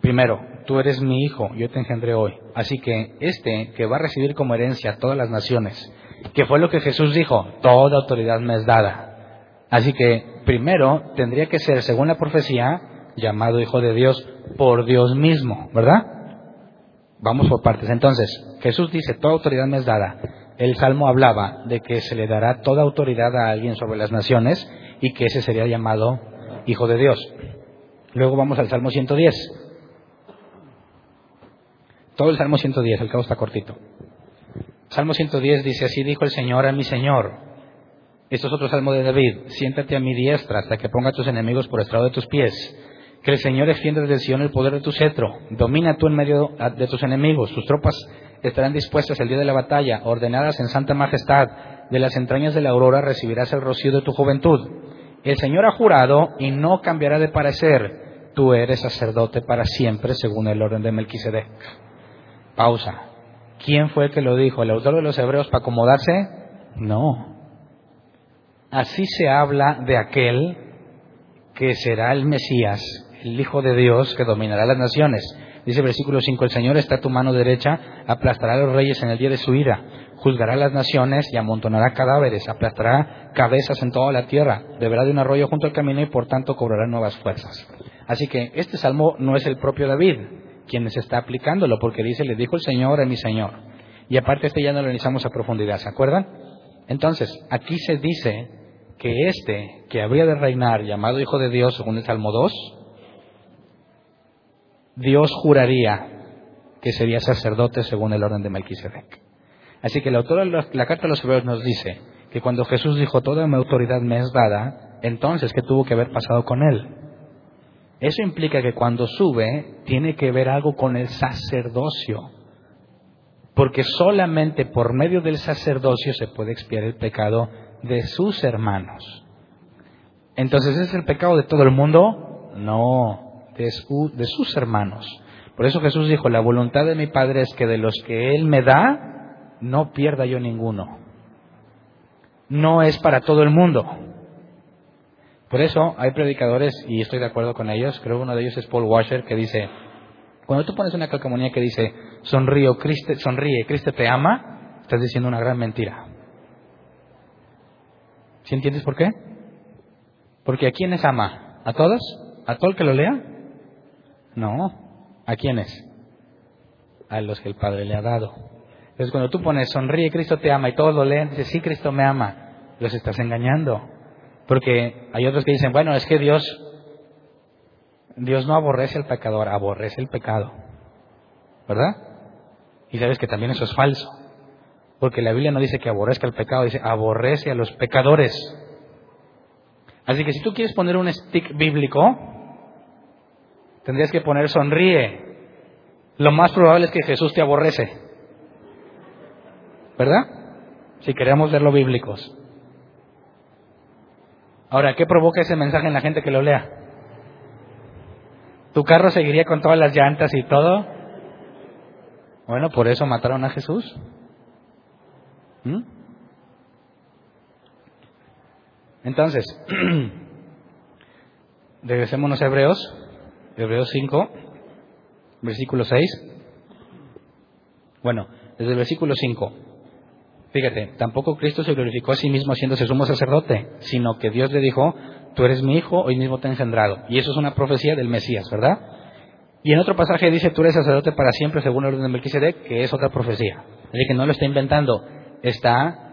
Primero, tú eres mi hijo, yo te engendré hoy. Así que este que va a recibir como herencia todas las naciones, que fue lo que Jesús dijo, toda autoridad me es dada. Así que primero tendría que ser, según la profecía, llamado hijo de Dios por Dios mismo, ¿verdad? Vamos por partes. Entonces, Jesús dice, toda autoridad me es dada. El Salmo hablaba de que se le dará toda autoridad a alguien sobre las naciones y que ese sería llamado hijo de Dios. Luego vamos al Salmo 110. Todo el Salmo 110, el cabo está cortito. Salmo 110 dice, así dijo el Señor a mi Señor. Esto es otro salmo de David. Siéntate a mi diestra hasta que ponga a tus enemigos por estrado de tus pies. Que el Señor extienda desde Sion el poder de tu cetro. Domina tú en medio de tus enemigos. Tus tropas estarán dispuestas el día de la batalla, ordenadas en santa majestad. De las entrañas de la aurora recibirás el rocío de tu juventud. El Señor ha jurado y no cambiará de parecer. Tú eres sacerdote para siempre según el orden de Melquisedec. Pausa. ¿Quién fue el que lo dijo? ¿El autor de los Hebreos para acomodarse? No. Así se habla de aquel que será el Mesías, el Hijo de Dios que dominará las naciones. Dice el versículo 5, el Señor está a tu mano derecha, aplastará a los reyes en el día de su ira, juzgará las naciones y amontonará cadáveres, aplastará cabezas en toda la tierra, beberá de un arroyo junto al camino y por tanto cobrará nuevas fuerzas. Así que este salmo no es el propio David, quienes está aplicándolo, porque dice, le dijo el Señor a mi Señor. Y aparte este ya no lo analizamos a profundidad, ¿se acuerdan? Entonces, aquí se dice que este que habría de reinar, llamado Hijo de Dios, según el Salmo 2, Dios juraría que sería sacerdote según el orden de Melquisedec. Así que el autor de la carta de los Hebreos nos dice que cuando Jesús dijo, toda mi autoridad me es dada, entonces, ¿qué tuvo que haber pasado con él? Eso implica que cuando sube tiene que ver algo con el sacerdocio. Porque solamente por medio del sacerdocio se puede expiar el pecado de sus hermanos. Entonces, ¿es el pecado de todo el mundo? No, de, sus hermanos. Por eso Jesús dijo, la voluntad de mi Padre es que de los que Él me da, no pierda yo ninguno. No es para todo el mundo. Por eso hay predicadores, y estoy de acuerdo con ellos, creo que uno de ellos es Paul Washer, que dice, cuando tú pones una calcomanía que dice, sonrío, Cristo, sonríe, Cristo te ama, estás diciendo una gran mentira. ¿Sí entiendes por qué? Porque ¿a quiénes ama? ¿A todos? ¿A todo el que lo lea? No. ¿A quiénes? A los que el Padre le ha dado. Entonces cuando tú pones, sonríe, Cristo te ama, y todos lo leen, dices, sí, Cristo me ama, los estás engañando. Porque hay otros que dicen, bueno, es que Dios, Dios no aborrece al pecador, aborrece el pecado. ¿Verdad? Y sabes que también eso es falso. Porque la Biblia no dice que aborrezca el pecado, dice aborrece a los pecadores. Así que si tú quieres poner un stick bíblico, tendrías que poner sonríe. Lo más probable es que Jesús te aborrece. ¿Verdad? Si queremos verlo bíblicos. Ahora, ¿qué provoca ese mensaje en la gente que lo lea? ¿Tu carro seguiría con todas las llantas y todo? Bueno, por eso mataron a Jesús. ¿Mm? Entonces, [clears throat] regresémonos a Hebreos, Hebreos 5, versículo 6. Bueno, desde el versículo 5. Fíjate, tampoco Cristo se glorificó a sí mismo haciéndose sumo sacerdote, sino que Dios le dijo, tú eres mi hijo, hoy mismo te he engendrado. Y eso es una profecía del Mesías, ¿verdad? Y en otro pasaje dice, tú eres sacerdote para siempre según el orden de Melquisedec, que es otra profecía. Así que no lo está inventando, está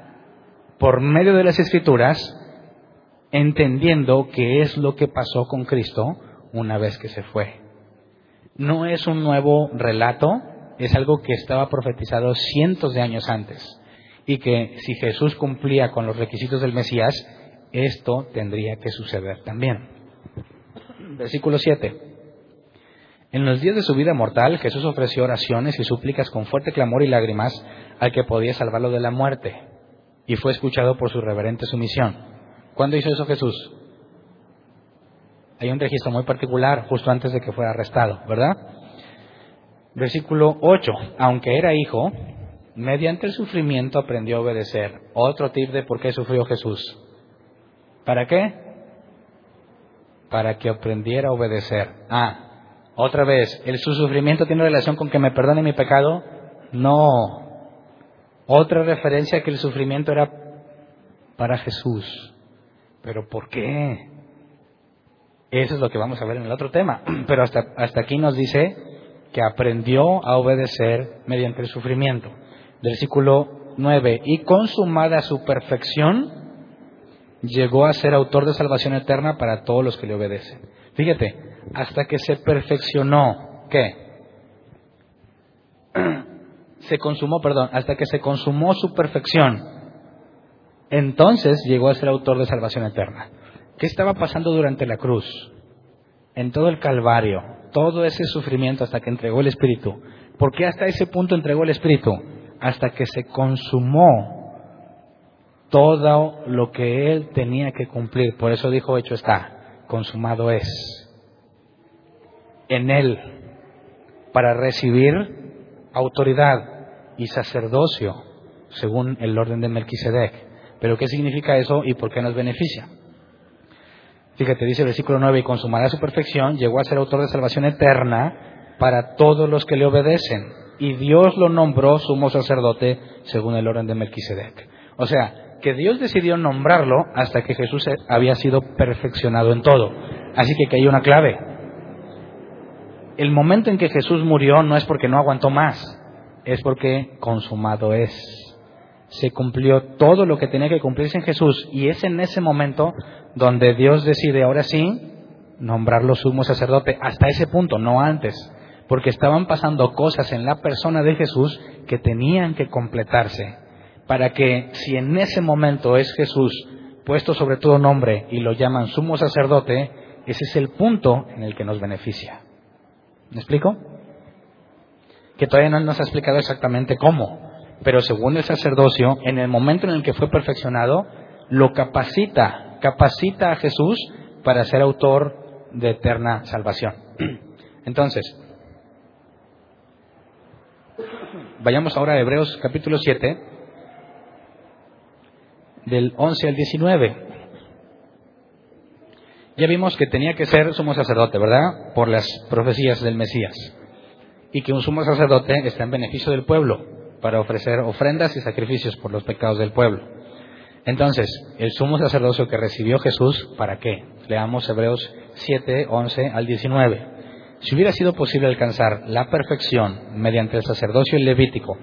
por medio de las escrituras entendiendo qué es lo que pasó con Cristo una vez que se fue. No es un nuevo relato, es algo que estaba profetizado cientos de años antes y que si Jesús cumplía con los requisitos del Mesías, esto tendría que suceder también. Versículo 7. En los días de su vida mortal, Jesús ofreció oraciones y súplicas con fuerte clamor y lágrimas al que podía salvarlo de la muerte, y fue escuchado por su reverente sumisión. ¿Cuándo hizo eso Jesús? Hay un registro muy particular justo antes de que fuera arrestado, ¿verdad? Versículo 8. Aunque era hijo, mediante el sufrimiento aprendió a obedecer. Otro tip de por qué sufrió Jesús. ¿Para qué? Para que aprendiera a obedecer. Ah, otra vez, ¿el, ¿su sufrimiento tiene relación con que me perdone mi pecado? No. Otra referencia que el sufrimiento era para Jesús. ¿Pero por qué? Eso es lo que vamos a ver en el otro tema. [clears throat] Pero hasta, hasta aquí nos dice que aprendió a obedecer mediante el sufrimiento versículo 9, y consumada su perfección, llegó a ser autor de salvación eterna para todos los que le obedecen. Fíjate, hasta que se perfeccionó, ¿qué? [clears throat] Se consumó, perdón, hasta que se consumó su perfección, entonces llegó a ser autor de salvación eterna. ¿Qué estaba pasando durante la cruz? En todo el Calvario, todo ese sufrimiento hasta que entregó el Espíritu. ¿Por qué hasta ese punto entregó el Espíritu? hasta que se consumó todo lo que él tenía que cumplir. Por eso dijo, hecho está, consumado es. En él, para recibir autoridad y sacerdocio, según el orden de Melquisedec. Pero ¿qué significa eso y por qué nos beneficia? Fíjate, dice el versículo 9, y consumará su perfección, llegó a ser autor de salvación eterna para todos los que le obedecen y Dios lo nombró sumo sacerdote según el orden de Melquisedec. O sea, que Dios decidió nombrarlo hasta que Jesús había sido perfeccionado en todo. Así que hay una clave. El momento en que Jesús murió no es porque no aguantó más, es porque consumado es. Se cumplió todo lo que tenía que cumplirse en Jesús y es en ese momento donde Dios decide ahora sí nombrarlo sumo sacerdote, hasta ese punto, no antes porque estaban pasando cosas en la persona de Jesús que tenían que completarse, para que si en ese momento es Jesús puesto sobre todo nombre y lo llaman sumo sacerdote, ese es el punto en el que nos beneficia. ¿Me explico? Que todavía no nos ha explicado exactamente cómo, pero según el sacerdocio, en el momento en el que fue perfeccionado, lo capacita, capacita a Jesús para ser autor de eterna salvación. [clears throat] Entonces, Vayamos ahora a Hebreos capítulo 7, del 11 al 19. Ya vimos que tenía que ser sumo sacerdote, ¿verdad? Por las profecías del Mesías. Y que un sumo sacerdote está en beneficio del pueblo para ofrecer ofrendas y sacrificios por los pecados del pueblo. Entonces, el sumo sacerdocio que recibió Jesús, ¿para qué? Leamos Hebreos 7, 11 al 19. Si hubiera sido posible alcanzar la perfección mediante el sacerdocio levítico,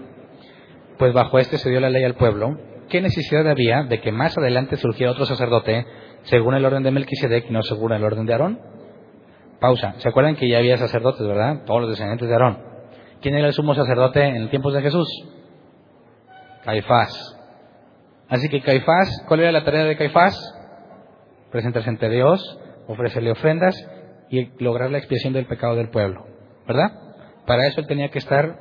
pues bajo este se dio la ley al pueblo, ¿qué necesidad había de que más adelante surgiera otro sacerdote según el orden de Melquisedec y no según el orden de Aarón? Pausa. ¿Se acuerdan que ya había sacerdotes, verdad? Todos los descendientes de Aarón. ¿Quién era el sumo sacerdote en el tiempo de Jesús? Caifás. Así que Caifás, ¿cuál era la tarea de Caifás? presentarse ante Dios, ofrecerle ofrendas y lograr la expiación del pecado del pueblo, ¿verdad? Para eso él tenía que estar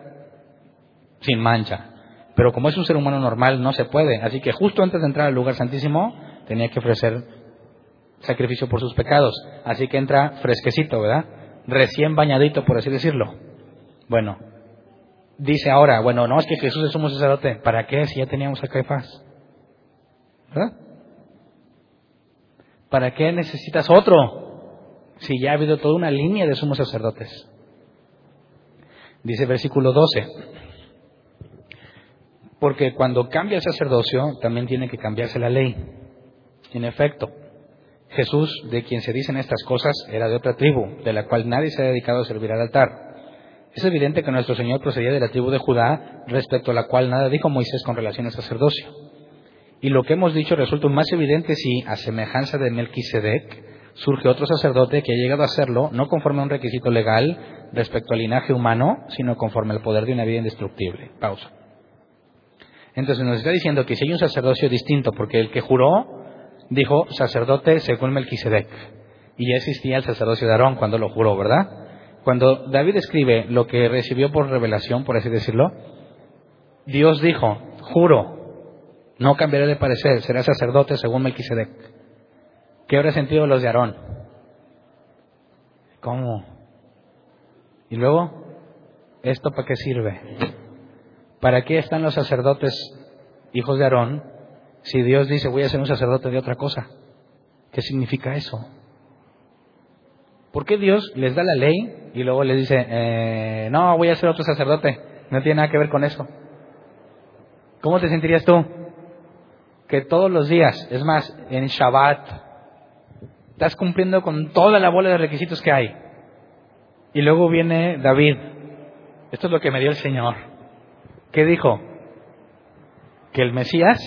sin mancha. Pero como es un ser humano normal, no se puede. Así que justo antes de entrar al lugar santísimo, tenía que ofrecer sacrificio por sus pecados. Así que entra fresquecito, ¿verdad? Recién bañadito, por así decirlo. Bueno, dice ahora, bueno, no es que Jesús es sumo sacerdote. ¿Para qué si ya teníamos a Caifás? ¿Para qué necesitas otro? Si ya ha habido toda una línea de sumos sacerdotes. Dice versículo 12. Porque cuando cambia el sacerdocio, también tiene que cambiarse la ley. En efecto, Jesús, de quien se dicen estas cosas, era de otra tribu, de la cual nadie se ha dedicado a servir al altar. Es evidente que nuestro Señor procedía de la tribu de Judá, respecto a la cual nada dijo Moisés con relación al sacerdocio. Y lo que hemos dicho resulta más evidente si, a semejanza de Melquisedec, surge otro sacerdote que ha llegado a serlo, no conforme a un requisito legal respecto al linaje humano, sino conforme al poder de una vida indestructible. Pausa. Entonces nos está diciendo que si hay un sacerdocio distinto, porque el que juró dijo sacerdote según Melquisedec, y ya existía el sacerdocio de Aarón cuando lo juró, ¿verdad? Cuando David escribe lo que recibió por revelación, por así decirlo, Dios dijo, juro no cambiaré de parecer, será sacerdote según Melquisedec. ¿Qué habrá sentido los de Aarón? ¿Cómo? Y luego, ¿esto para qué sirve? ¿Para qué están los sacerdotes hijos de Aarón si Dios dice voy a ser un sacerdote de otra cosa? ¿Qué significa eso? ¿Por qué Dios les da la ley y luego les dice, eh, no, voy a ser otro sacerdote? No tiene nada que ver con eso. ¿Cómo te sentirías tú? Que todos los días, es más, en Shabbat, estás cumpliendo con toda la bola de requisitos que hay. Y luego viene David. Esto es lo que me dio el Señor. ¿Qué dijo? Que el Mesías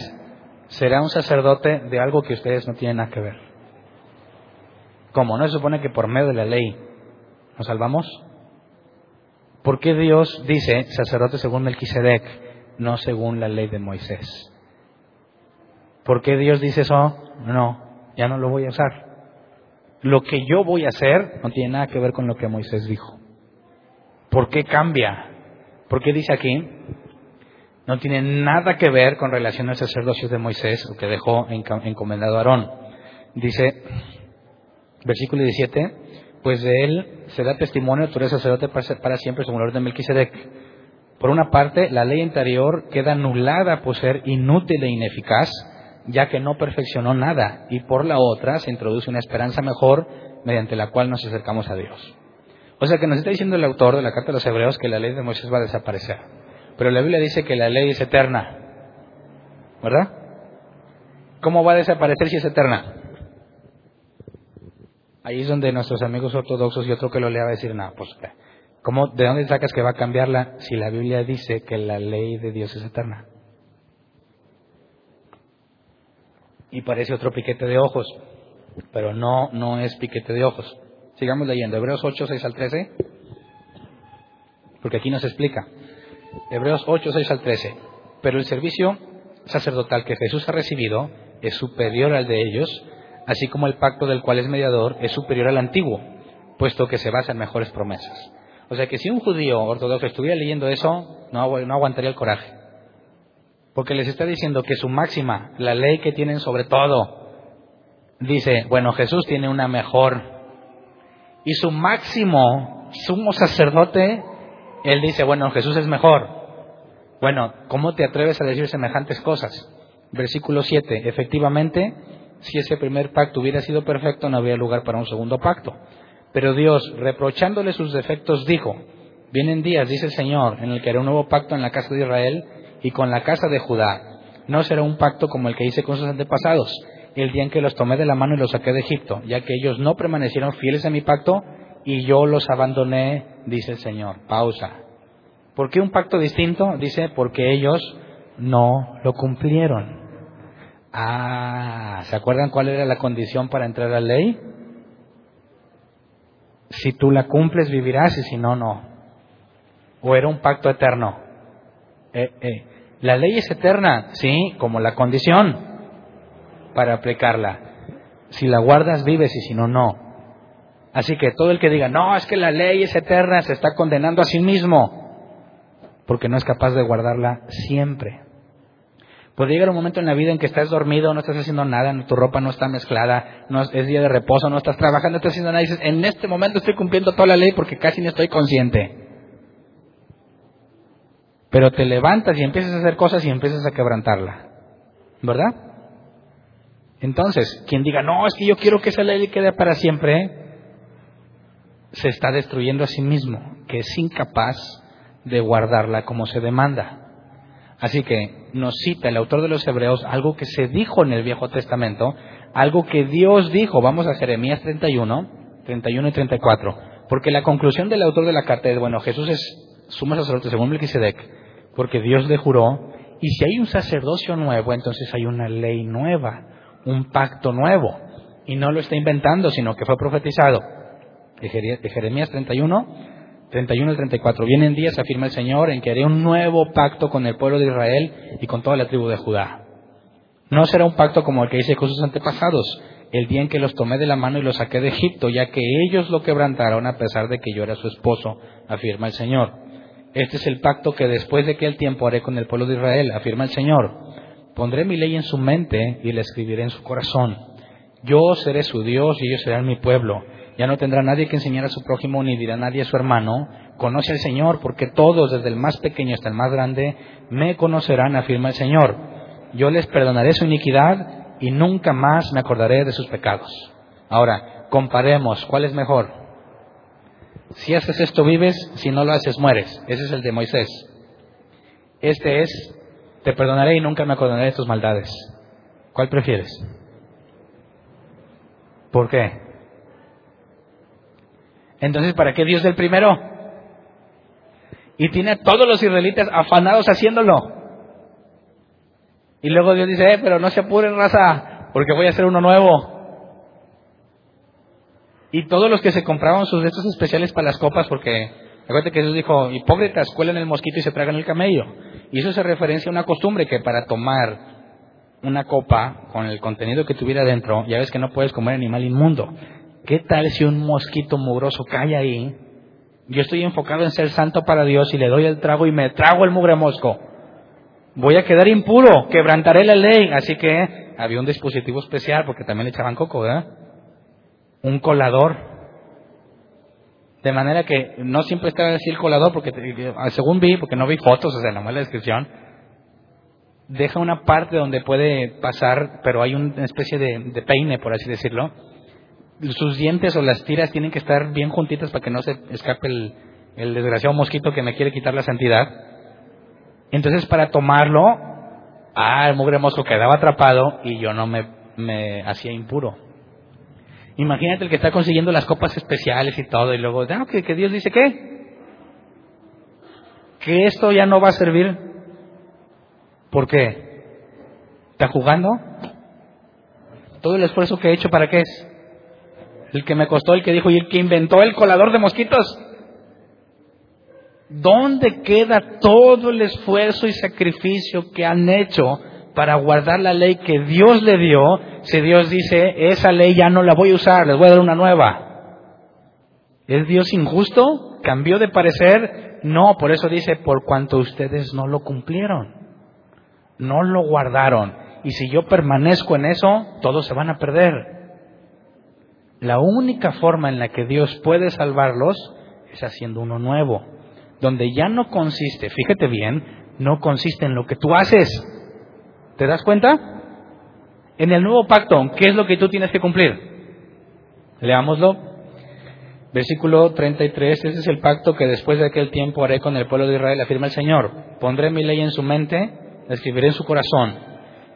será un sacerdote de algo que ustedes no tienen nada que ver. ¿Cómo? ¿No se supone que por medio de la ley nos salvamos? ¿Por qué Dios dice sacerdote según Melquisedec, no según la ley de Moisés? ¿Por qué Dios dice eso? No, ya no lo voy a usar. Lo que yo voy a hacer no tiene nada que ver con lo que Moisés dijo. ¿Por qué cambia? ¿Por qué dice aquí? No tiene nada que ver con relación al sacerdocio de Moisés, que dejó encomendado a Aarón. Dice, versículo 17, pues de él se da testimonio, tú eres sacerdote para siempre según el orden de Melquisedec. Por una parte, la ley interior queda anulada por ser inútil e ineficaz, ya que no perfeccionó nada, y por la otra se introduce una esperanza mejor mediante la cual nos acercamos a Dios. O sea que nos está diciendo el autor de la carta de los Hebreos que la ley de Moisés va a desaparecer. Pero la Biblia dice que la ley es eterna. ¿Verdad? ¿Cómo va a desaparecer si es eterna? Ahí es donde nuestros amigos ortodoxos y otro que lo lea va a decir, no, pues, ¿cómo, ¿de dónde sacas que va a cambiarla si la Biblia dice que la ley de Dios es eterna? Y parece otro piquete de ojos, pero no, no es piquete de ojos. Sigamos leyendo, Hebreos 8, 6 al 13, porque aquí nos explica. Hebreos 8, 6 al 13. Pero el servicio sacerdotal que Jesús ha recibido es superior al de ellos, así como el pacto del cual es mediador es superior al antiguo, puesto que se basa en mejores promesas. O sea que si un judío ortodoxo estuviera leyendo eso, no, no aguantaría el coraje. Porque les está diciendo que su máxima, la ley que tienen sobre todo, dice, bueno, Jesús tiene una mejor. Y su máximo sumo sacerdote, él dice, bueno, Jesús es mejor. Bueno, ¿cómo te atreves a decir semejantes cosas? Versículo 7, efectivamente, si ese primer pacto hubiera sido perfecto, no había lugar para un segundo pacto. Pero Dios, reprochándole sus defectos, dijo, vienen días, dice el Señor, en el que haré un nuevo pacto en la casa de Israel y con la casa de Judá. No será un pacto como el que hice con sus antepasados, el día en que los tomé de la mano y los saqué de Egipto, ya que ellos no permanecieron fieles a mi pacto y yo los abandoné, dice el Señor. Pausa. ¿Por qué un pacto distinto? Dice, porque ellos no lo cumplieron. Ah, ¿se acuerdan cuál era la condición para entrar a la ley? Si tú la cumples, vivirás y si no, no. ¿O era un pacto eterno? Eh, eh. La ley es eterna, sí, como la condición para aplicarla. Si la guardas, vives y si no, no. Así que todo el que diga, no, es que la ley es eterna, se está condenando a sí mismo, porque no es capaz de guardarla siempre. Puede llegar un momento en la vida en que estás dormido, no estás haciendo nada, tu ropa no está mezclada, no es día de reposo, no estás trabajando, no estás haciendo nada, y dices, en este momento estoy cumpliendo toda la ley porque casi no estoy consciente. Pero te levantas y empiezas a hacer cosas y empiezas a quebrantarla. ¿Verdad? Entonces, quien diga, no, es que yo quiero que esa ley quede para siempre, se está destruyendo a sí mismo, que es incapaz de guardarla como se demanda. Así que nos cita el autor de los Hebreos algo que se dijo en el Viejo Testamento, algo que Dios dijo. Vamos a Jeremías 31, 31 y 34. Porque la conclusión del autor de la carta es, bueno, Jesús es sumo sacerdote según Melquisedec, porque Dios le juró, y si hay un sacerdocio nuevo, entonces hay una ley nueva, un pacto nuevo, y no lo está inventando, sino que fue profetizado. De Jeremías 31, 31 al 34. Vienen días, afirma el Señor, en que haré un nuevo pacto con el pueblo de Israel y con toda la tribu de Judá. No será un pacto como el que hice con sus antepasados, el día en que los tomé de la mano y los saqué de Egipto, ya que ellos lo quebrantaron a pesar de que yo era su esposo, afirma el Señor. Este es el pacto que después de aquel tiempo haré con el pueblo de Israel, afirma el Señor. Pondré mi ley en su mente y la escribiré en su corazón. Yo seré su Dios y ellos serán mi pueblo. Ya no tendrá nadie que enseñar a su prójimo ni dirá nadie a su hermano, conoce al Señor, porque todos, desde el más pequeño hasta el más grande, me conocerán, afirma el Señor. Yo les perdonaré su iniquidad y nunca más me acordaré de sus pecados. Ahora, comparemos, ¿cuál es mejor? Si haces esto vives, si no lo haces mueres. Ese es el de Moisés. Este es, te perdonaré y nunca me acordaré de tus maldades. ¿Cuál prefieres? ¿Por qué? Entonces, ¿para qué Dios del primero? Y tiene a todos los israelitas afanados haciéndolo. Y luego Dios dice, eh, pero no se apuren, raza, porque voy a hacer uno nuevo. Y todos los que se compraban sus restos especiales para las copas, porque acuérdate que Jesús dijo, hipócritas, cuelen el mosquito y se tragan el camello. Y eso se referencia a una costumbre que para tomar una copa con el contenido que tuviera dentro, ya ves que no puedes comer animal inmundo. ¿Qué tal si un mosquito mugroso cae ahí? Yo estoy enfocado en ser santo para Dios y le doy el trago y me trago el mugre mosco. Voy a quedar impuro, quebrantaré la ley. Así que había un dispositivo especial porque también le echaban coco, ¿verdad? Un colador. De manera que no siempre así el colador, porque según vi, porque no vi fotos, o sea, no la descripción, deja una parte donde puede pasar, pero hay una especie de, peine, por así decirlo. Sus dientes o las tiras tienen que estar bien juntitas para que no se escape el, el desgraciado mosquito que me quiere quitar la santidad. Entonces, para tomarlo, ah, el mugre mosco quedaba atrapado y yo no me, me hacía impuro. Imagínate el que está consiguiendo las copas especiales y todo, y luego, ah, que, que Dios dice qué? Que esto ya no va a servir. ¿Por qué? ¿Está jugando? Todo el esfuerzo que he hecho, ¿para qué es? El que me costó, el que dijo, y el que inventó el colador de mosquitos. ¿Dónde queda todo el esfuerzo y sacrificio que han hecho para guardar la ley que Dios le dio, si Dios dice, esa ley ya no la voy a usar, les voy a dar una nueva. ¿Es Dios injusto? ¿Cambió de parecer? No, por eso dice, por cuanto ustedes no lo cumplieron, no lo guardaron. Y si yo permanezco en eso, todos se van a perder. La única forma en la que Dios puede salvarlos es haciendo uno nuevo, donde ya no consiste, fíjate bien, no consiste en lo que tú haces, ¿Te das cuenta? En el nuevo pacto, ¿qué es lo que tú tienes que cumplir? Leámoslo. Versículo 33, ese es el pacto que después de aquel tiempo haré con el pueblo de Israel, afirma el Señor. Pondré mi ley en su mente, la escribiré en su corazón.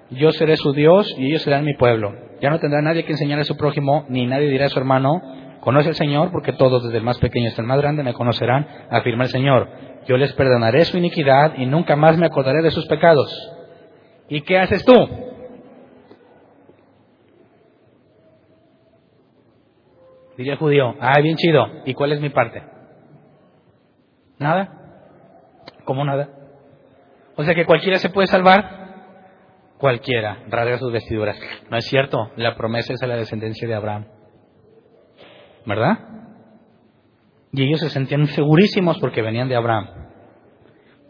Yo seré su Dios y ellos serán mi pueblo. Ya no tendrá nadie que enseñar a su prójimo, ni nadie dirá a su hermano, conoce al Señor, porque todos, desde el más pequeño hasta el más grande, me conocerán, afirma el Señor. Yo les perdonaré su iniquidad y nunca más me acordaré de sus pecados. ¿Y qué haces tú? Diría el judío, ah, bien chido. ¿Y cuál es mi parte? ¿Nada? ¿Cómo nada? O sea que cualquiera se puede salvar. cualquiera rasga sus vestiduras. No es cierto, la promesa es a la descendencia de Abraham. ¿Verdad? Y ellos se sentían segurísimos porque venían de Abraham.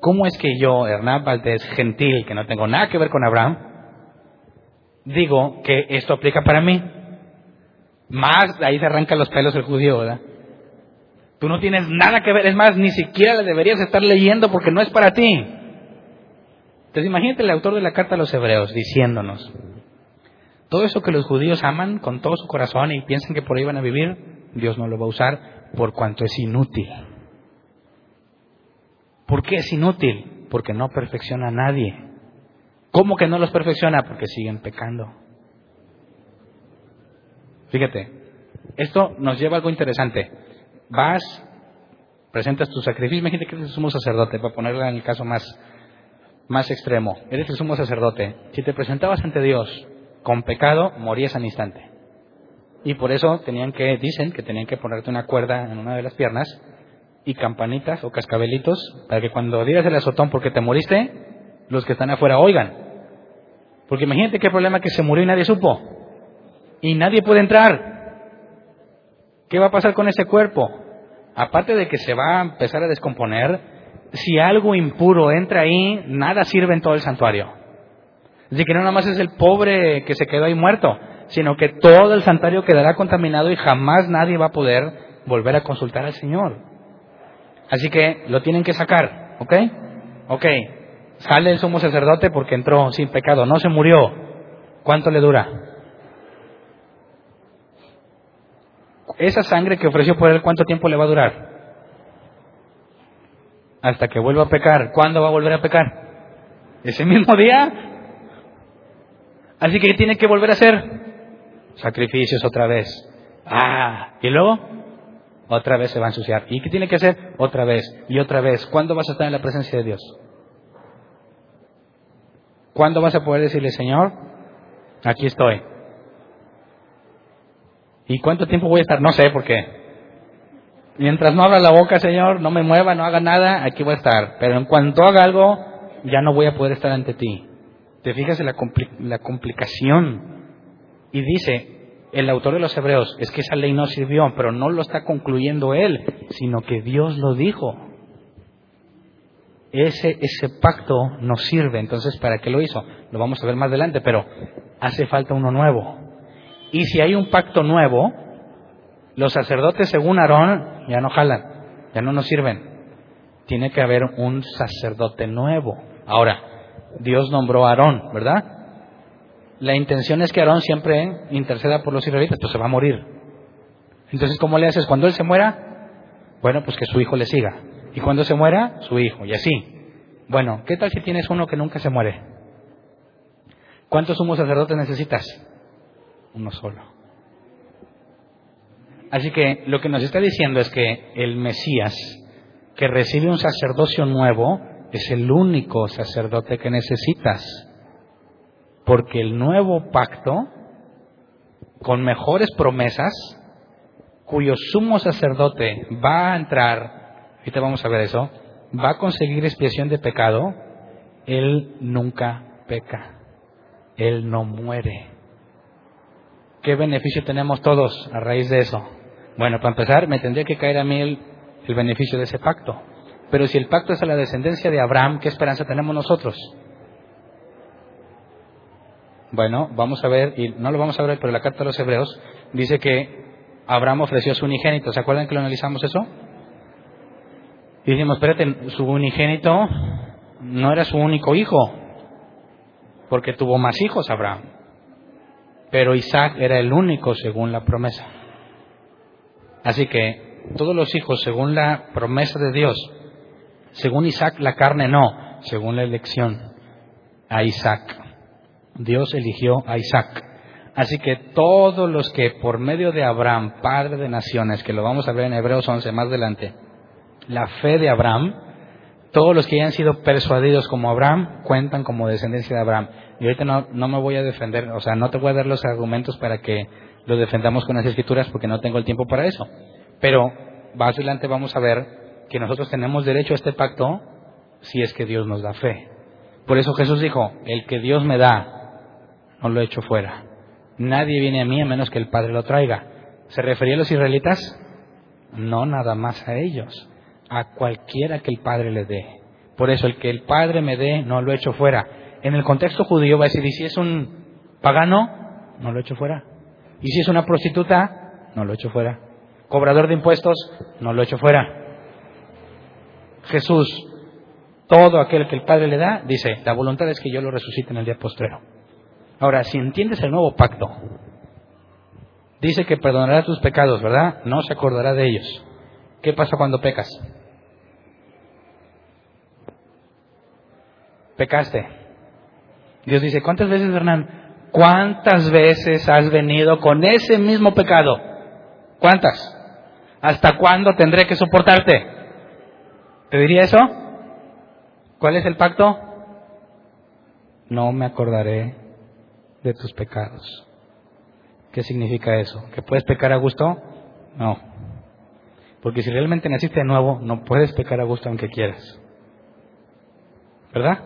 ¿Cómo es que yo, Hernán Valdés, gentil, que no tengo nada que ver con Abraham, digo que esto aplica para mí? Más, ahí se arrancan los pelos el judío, ¿verdad? Tú no tienes nada que ver, es más, ni siquiera le deberías estar leyendo porque no es para ti. Entonces imagínate el autor de la carta a los hebreos diciéndonos, todo eso que los judíos aman con todo su corazón y piensan que por ahí van a vivir, Dios no lo va a usar por cuanto es inútil. ¿Por qué es inútil? Porque no perfecciona a nadie. ¿Cómo que no los perfecciona? Porque siguen pecando. Fíjate, esto nos lleva a algo interesante. Vas, presentas tu sacrificio, imagínate que eres el sumo sacerdote, para ponerlo en el caso más, más extremo. Eres el sumo sacerdote. Si te presentabas ante Dios con pecado, morías al instante. Y por eso tenían que, dicen que tenían que ponerte una cuerda en una de las piernas y campanitas o cascabelitos para que cuando digas el azotón porque te moriste, los que están afuera oigan. Porque imagínate qué problema que se murió y nadie supo. Y nadie puede entrar. ¿Qué va a pasar con ese cuerpo? Aparte de que se va a empezar a descomponer, si algo impuro entra ahí, nada sirve en todo el santuario. Así que no nada más es el pobre que se quedó ahí muerto, sino que todo el santuario quedará contaminado y jamás nadie va a poder volver a consultar al Señor. Así que lo tienen que sacar, ¿ok? Ok, sale el sumo sacerdote porque entró sin pecado, no se murió. ¿Cuánto le dura? Esa sangre que ofreció por él, ¿cuánto tiempo le va a durar? Hasta que vuelva a pecar. ¿Cuándo va a volver a pecar? ¿Ese [laughs] mismo día? Así que tiene que volver a hacer sacrificios otra vez. Ah, y luego otra vez se va a ensuciar. ¿Y qué tiene que hacer? Otra vez y otra vez. ¿Cuándo vas a estar en la presencia de Dios? ¿Cuándo vas a poder decirle, Señor, aquí estoy? ¿Y cuánto tiempo voy a estar? No sé, por qué. Mientras no abra la boca, Señor, no me mueva, no haga nada, aquí voy a estar. Pero en cuanto haga algo, ya no voy a poder estar ante ti. ¿Te fijas en la, la complicación? Y dice, el autor de los Hebreos, es que esa ley no sirvió, pero no lo está concluyendo él, sino que Dios lo dijo. Ese, ese pacto nos sirve, entonces, ¿para qué lo hizo? Lo vamos a ver más adelante, pero hace falta uno nuevo. Y si hay un pacto nuevo, los sacerdotes según Aarón ya no jalan, ya no nos sirven. Tiene que haber un sacerdote nuevo. Ahora, Dios nombró a Aarón, ¿verdad? La intención es que Aarón siempre interceda por los israelitas, pues se va a morir. Entonces, ¿cómo le haces? Cuando él se muera, bueno, pues que su hijo le siga. Y cuando se muera, su hijo, y así. Bueno, ¿qué tal si tienes uno que nunca se muere? ¿Cuántos sumos sacerdotes necesitas? uno solo. Así que lo que nos está diciendo es que el Mesías, que recibe un sacerdocio nuevo, es el único sacerdote que necesitas. Porque el nuevo pacto, con mejores promesas, cuyo sumo sacerdote va a entrar, ahorita vamos a ver eso, va a conseguir expiación de pecado, él nunca peca, él no muere. ¿Qué beneficio tenemos todos a raíz de eso? Bueno, para empezar, me tendría que caer a mí el, beneficio de ese pacto. Pero si el pacto es a la descendencia de Abraham, ¿qué esperanza tenemos nosotros? Bueno, vamos a ver, y no lo vamos a ver, pero la carta de los Hebreos dice que Abraham ofreció a su unigénito. ¿Se acuerdan que lo analizamos eso? Dijimos, espérate, su unigénito no era su único hijo, porque tuvo más hijos Abraham pero Isaac era el único según la promesa. Así que todos los hijos según la promesa de Dios, según Isaac la carne no, según la elección a Isaac. Dios eligió a Isaac. Así que todos los que por medio de Abraham, padre de naciones, que lo vamos a ver en Hebreos 11 más adelante, la fe de Abraham, todos los que hayan sido persuadidos como Abraham cuentan como descendencia de Abraham. Y ahorita no, me voy a defender, o sea, no te voy a dar los argumentos para que lo defendamos con las escrituras porque no tengo el tiempo para eso. Pero más adelante vamos a ver que nosotros tenemos derecho a este pacto si es que Dios nos da fe. Por eso Jesús dijo, el que Dios me da no lo echo fuera. Nadie viene a mí a menos que el Padre lo traiga. ¿Se refería a los israelitas? No nada más a ellos, a cualquiera que el Padre le dé. Por eso el que el Padre me dé, no lo echo fuera. En el contexto judío va a decir, y si es un pagano, no lo echo fuera. Y si es una prostituta, no lo echo fuera. Cobrador de impuestos, no lo echo fuera. Jesús, todo aquel que el Padre le da, dice, la voluntad es que yo lo resucite en el día postrero. Ahora, si entiendes el nuevo pacto, dice que perdonará tus pecados, ¿verdad? No se acordará de ellos. ¿Qué pasa cuando pecas? Pecaste. Dios dice, ¿cuántas veces, Hernán? ¿Cuántas veces has venido con ese mismo pecado? ¿Cuántas? ¿Hasta cuándo tendré que soportarte? ¿Te diría eso? ¿Cuál es el pacto? No me acordaré de tus pecados. ¿Qué significa eso? ¿Que puedes pecar a gusto? No. Porque si realmente naciste de nuevo, no puedes pecar a gusto aunque quieras. ¿Verdad?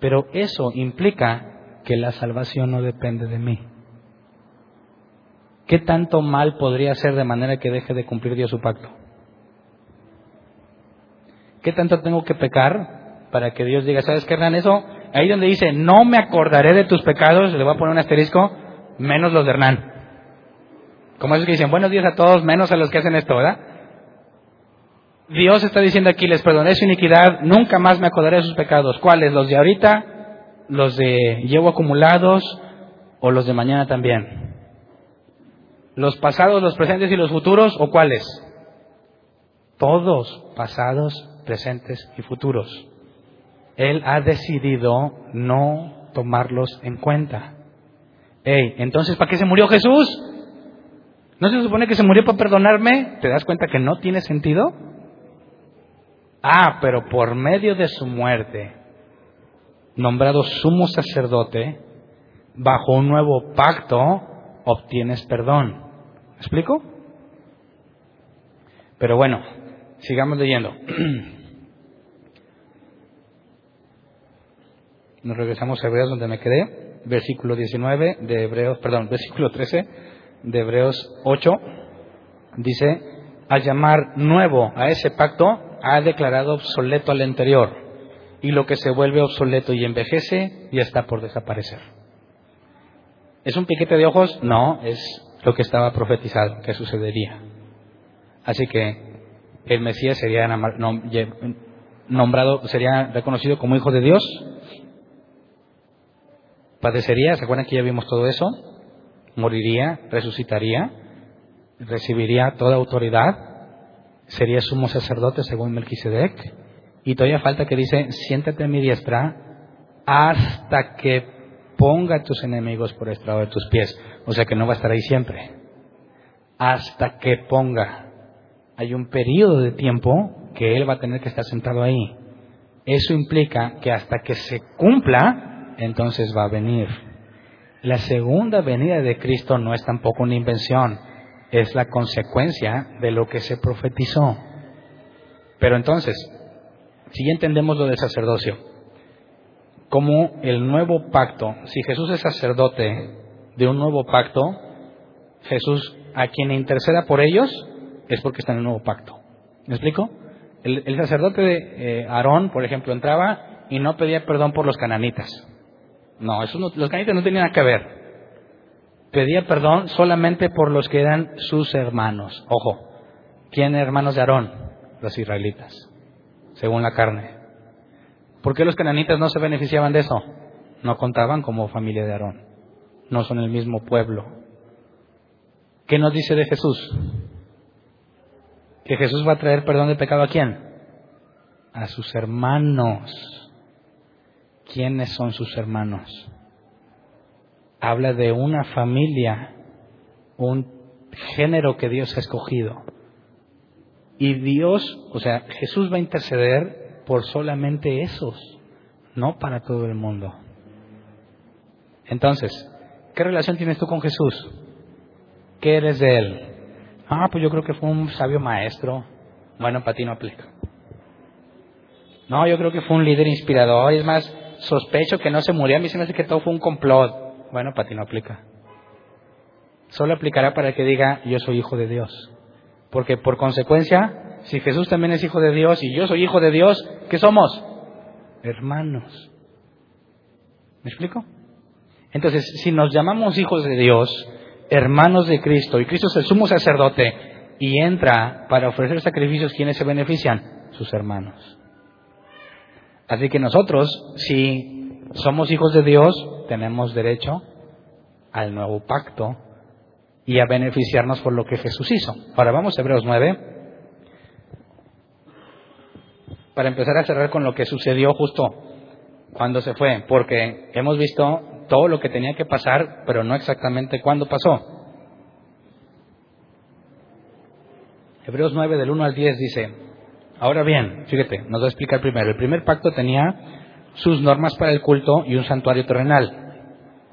Pero eso implica que la salvación no depende de mí. ¿Qué tanto mal podría hacer de manera que deje de cumplir Dios su pacto? ¿Qué tanto tengo que pecar para que Dios diga, ¿sabes qué, Hernán? Eso, ahí donde dice, no me acordaré de tus pecados, le voy a poner un asterisco, menos los de Hernán. Como esos que dicen, buenos días a todos, menos a los que hacen esto, ¿verdad? Dios está diciendo aquí, les perdoné su iniquidad, nunca más me acordaré de sus pecados. ¿Cuáles? ¿Los de ahorita? ¿Los de llevo acumulados? ¿O los de mañana también? ¿Los pasados, los presentes y los futuros? ¿O cuáles? Todos, pasados, presentes y futuros. Él ha decidido no tomarlos en cuenta. Ey, entonces, ¿para qué se murió Jesús? ¿No se supone que se murió para perdonarme? ¿Te das cuenta que no tiene sentido? Ah, pero por medio de su muerte, nombrado sumo sacerdote, bajo un nuevo pacto, obtienes perdón. ¿Me explico? Pero bueno, sigamos leyendo. [clears throat] Nos regresamos a Hebreos donde me quedé, versículo 19 de Hebreos, perdón, versículo 13 de Hebreos 8, dice, al llamar nuevo a ese pacto, ha declarado obsoleto al anterior, y lo que se vuelve obsoleto y envejece ya está por desaparecer. ¿Es un piquete de ojos? No, es lo que estaba profetizado, que sucedería. Así que el Mesías sería nombrado, sería reconocido como hijo de Dios, padecería, ¿se acuerdan que ya vimos todo eso? Moriría, resucitaría, recibiría toda autoridad, sería sumo sacerdote según Melquisedec, y todavía falta que dice, siéntate a mi diestra hasta que ponga a tus enemigos por estrado de tus pies. O sea que no va a estar ahí siempre. Hasta que ponga. Hay un periodo de tiempo que Él va a tener que estar sentado ahí. Eso implica que hasta que se cumpla, entonces va a venir. La segunda venida de Cristo no es tampoco una invención, es la consecuencia de lo que se profetizó. Pero entonces, si ya entendemos lo del sacerdocio, como el nuevo pacto, si Jesús es sacerdote de un nuevo pacto, Jesús a quien interceda por ellos es porque está en el nuevo pacto. ¿Me explico? El, sacerdote de eh, Aarón, por ejemplo, entraba y no pedía perdón por los cananitas. No, eso los cananitas no tenían nada que ver. Pedía perdón solamente por los que eran sus hermanos. Ojo, ¿quién hermanos de Aarón? Los israelitas, según la carne. ¿Por qué los cananitas no se beneficiaban de eso? No contaban como familia de Aarón no son el mismo pueblo. ¿Qué nos dice de Jesús? Que Jesús va a traer perdón de pecado a quién? A sus hermanos. ¿Quiénes son sus hermanos? Habla de una familia, un género que Dios ha escogido. Y Dios, o sea, Jesús va a interceder por solamente esos, no para todo el mundo. Entonces, ¿Qué relación tienes tú con Jesús? ¿Qué eres de Él? Ah, pues yo creo que fue un sabio maestro. Bueno, para ti no aplica. No, yo creo que fue un líder inspirador. Es más, sospecho que no se murió. A mí se me hace que todo fue un complot. Bueno, para ti no aplica. Solo aplicará para que diga, yo soy hijo de Dios. Porque por consecuencia, si Jesús también es hijo de Dios y yo soy hijo de Dios, ¿qué somos? Hermanos. ¿Me explico? Entonces, si nos llamamos hijos de Dios, hermanos de Cristo, y Cristo es el sumo sacerdote, y entra para ofrecer sacrificios, ¿quiénes se benefician? Sus hermanos. Así que nosotros, si somos hijos de Dios, tenemos derecho al nuevo pacto y a beneficiarnos por lo que Jesús hizo. Ahora vamos a Hebreos 9, para empezar a cerrar con lo que sucedió justo cuando se fue, porque hemos visto todo lo que tenía que pasar, pero no exactamente cuándo pasó. Hebreos 9 del 1 al 10 dice, ahora bien, fíjate, nos va a explicar primero, el primer pacto tenía sus normas para el culto y un santuario terrenal.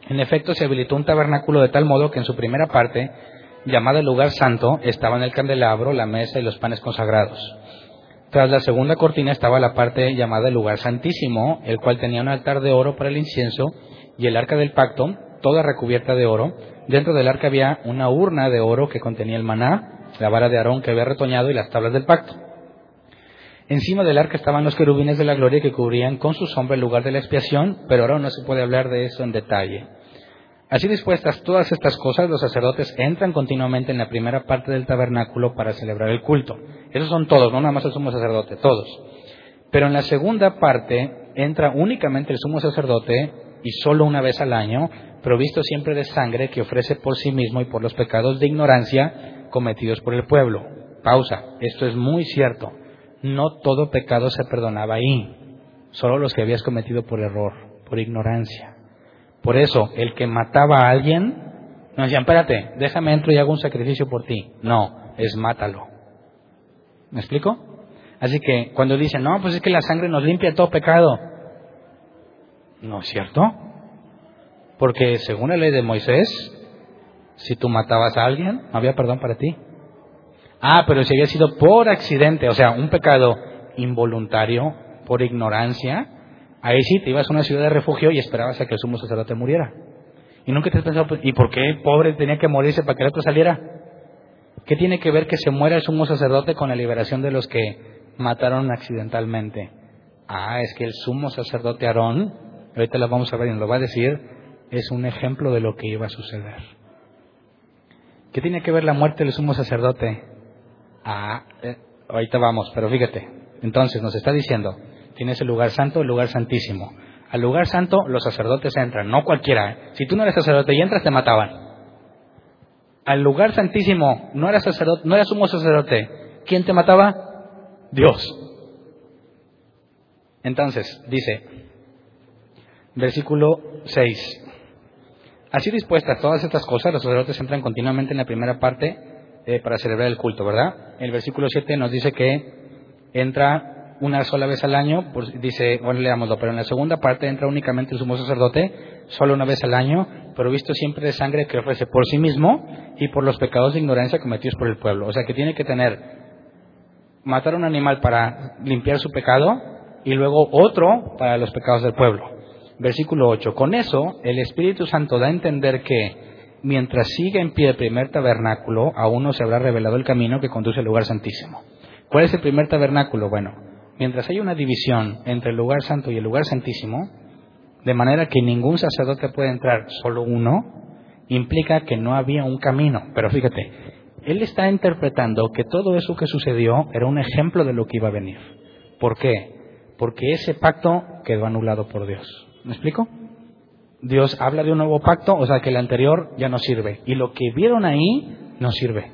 En efecto, se habilitó un tabernáculo de tal modo que en su primera parte, llamada el lugar santo, estaban el candelabro, la mesa y los panes consagrados. Tras la segunda cortina estaba la parte llamada el lugar santísimo, el cual tenía un altar de oro para el incienso y el arca del pacto, toda recubierta de oro. Dentro del arca había una urna de oro que contenía el maná, la vara de Aarón que había retoñado y las tablas del pacto. Encima del arca estaban los querubines de la gloria que cubrían con su sombra el lugar de la expiación, pero ahora no se puede hablar de eso en detalle. Así dispuestas todas estas cosas, los sacerdotes entran continuamente en la primera parte del tabernáculo para celebrar el culto. Esos son todos, no nada más el sumo sacerdote, todos. Pero en la segunda parte entra únicamente el sumo sacerdote y solo una vez al año, provisto siempre de sangre que ofrece por sí mismo y por los pecados de ignorancia cometidos por el pueblo. Pausa. Esto es muy cierto. No todo pecado se perdonaba ahí. Solo los que habías cometido por error, por ignorancia. Por eso, el que mataba a alguien, no decían, espérate, déjame entro y hago un sacrificio por ti. No, es mátalo. ¿Me explico? Así que cuando dicen, no, pues es que la sangre nos limpia todo pecado. No es cierto. Porque según la ley de Moisés, si tú matabas a alguien, no había perdón para ti. Ah, pero si había sido por accidente, o sea, un pecado involuntario, por ignorancia, ahí sí te ibas a una ciudad de refugio y esperabas a que el sumo sacerdote muriera. Y nunca te has pensado, ¿y por qué pobre tenía que morirse para que el otro saliera? ¿Qué tiene que ver que se muera el sumo sacerdote con la liberación de los que mataron accidentalmente? Ah, es que el sumo sacerdote Aarón, ahorita lo vamos a ver y nos lo va a decir, es un ejemplo de lo que iba a suceder. ¿Qué tiene que ver la muerte del sumo sacerdote? Ah, eh, ahorita vamos, pero fíjate. Entonces nos está diciendo, tienes el lugar santo, el lugar santísimo. Al lugar santo los sacerdotes entran, no cualquiera. ¿eh? Si tú no eres sacerdote y entras, te mataban. Al lugar santísimo no eras sacerdote, no eras sumo sacerdote. ¿Quién te mataba? Dios. Entonces, dice, versículo 6. Así dispuestas todas estas cosas, los sacerdotes entran continuamente en la primera parte eh, para celebrar el culto, ¿verdad? El versículo 7 nos dice que entra una sola vez al año, dice, bueno, leámoslo, pero en la segunda parte entra únicamente el sumo sacerdote, solo una vez al año, pero visto siempre de sangre que ofrece por sí mismo y por los pecados de ignorancia cometidos por el pueblo. O sea que tiene que tener, matar un animal para limpiar su pecado y luego otro para los pecados del pueblo. Versículo 8. Con eso, el Espíritu Santo da a entender que mientras siga en pie el primer tabernáculo, aún no se habrá revelado el camino que conduce al lugar santísimo. ¿Cuál es el primer tabernáculo? Bueno, mientras hay una división entre el lugar santo y el lugar santísimo, de manera que ningún sacerdote puede entrar, solo uno, implica que no había un camino. Pero fíjate, él está interpretando que todo eso que sucedió era un ejemplo de lo que iba a venir. ¿Por qué? Porque ese pacto quedó anulado por Dios. ¿Me explico? Dios habla de un nuevo pacto, o sea que el anterior ya no sirve. Y lo que vieron ahí no sirve.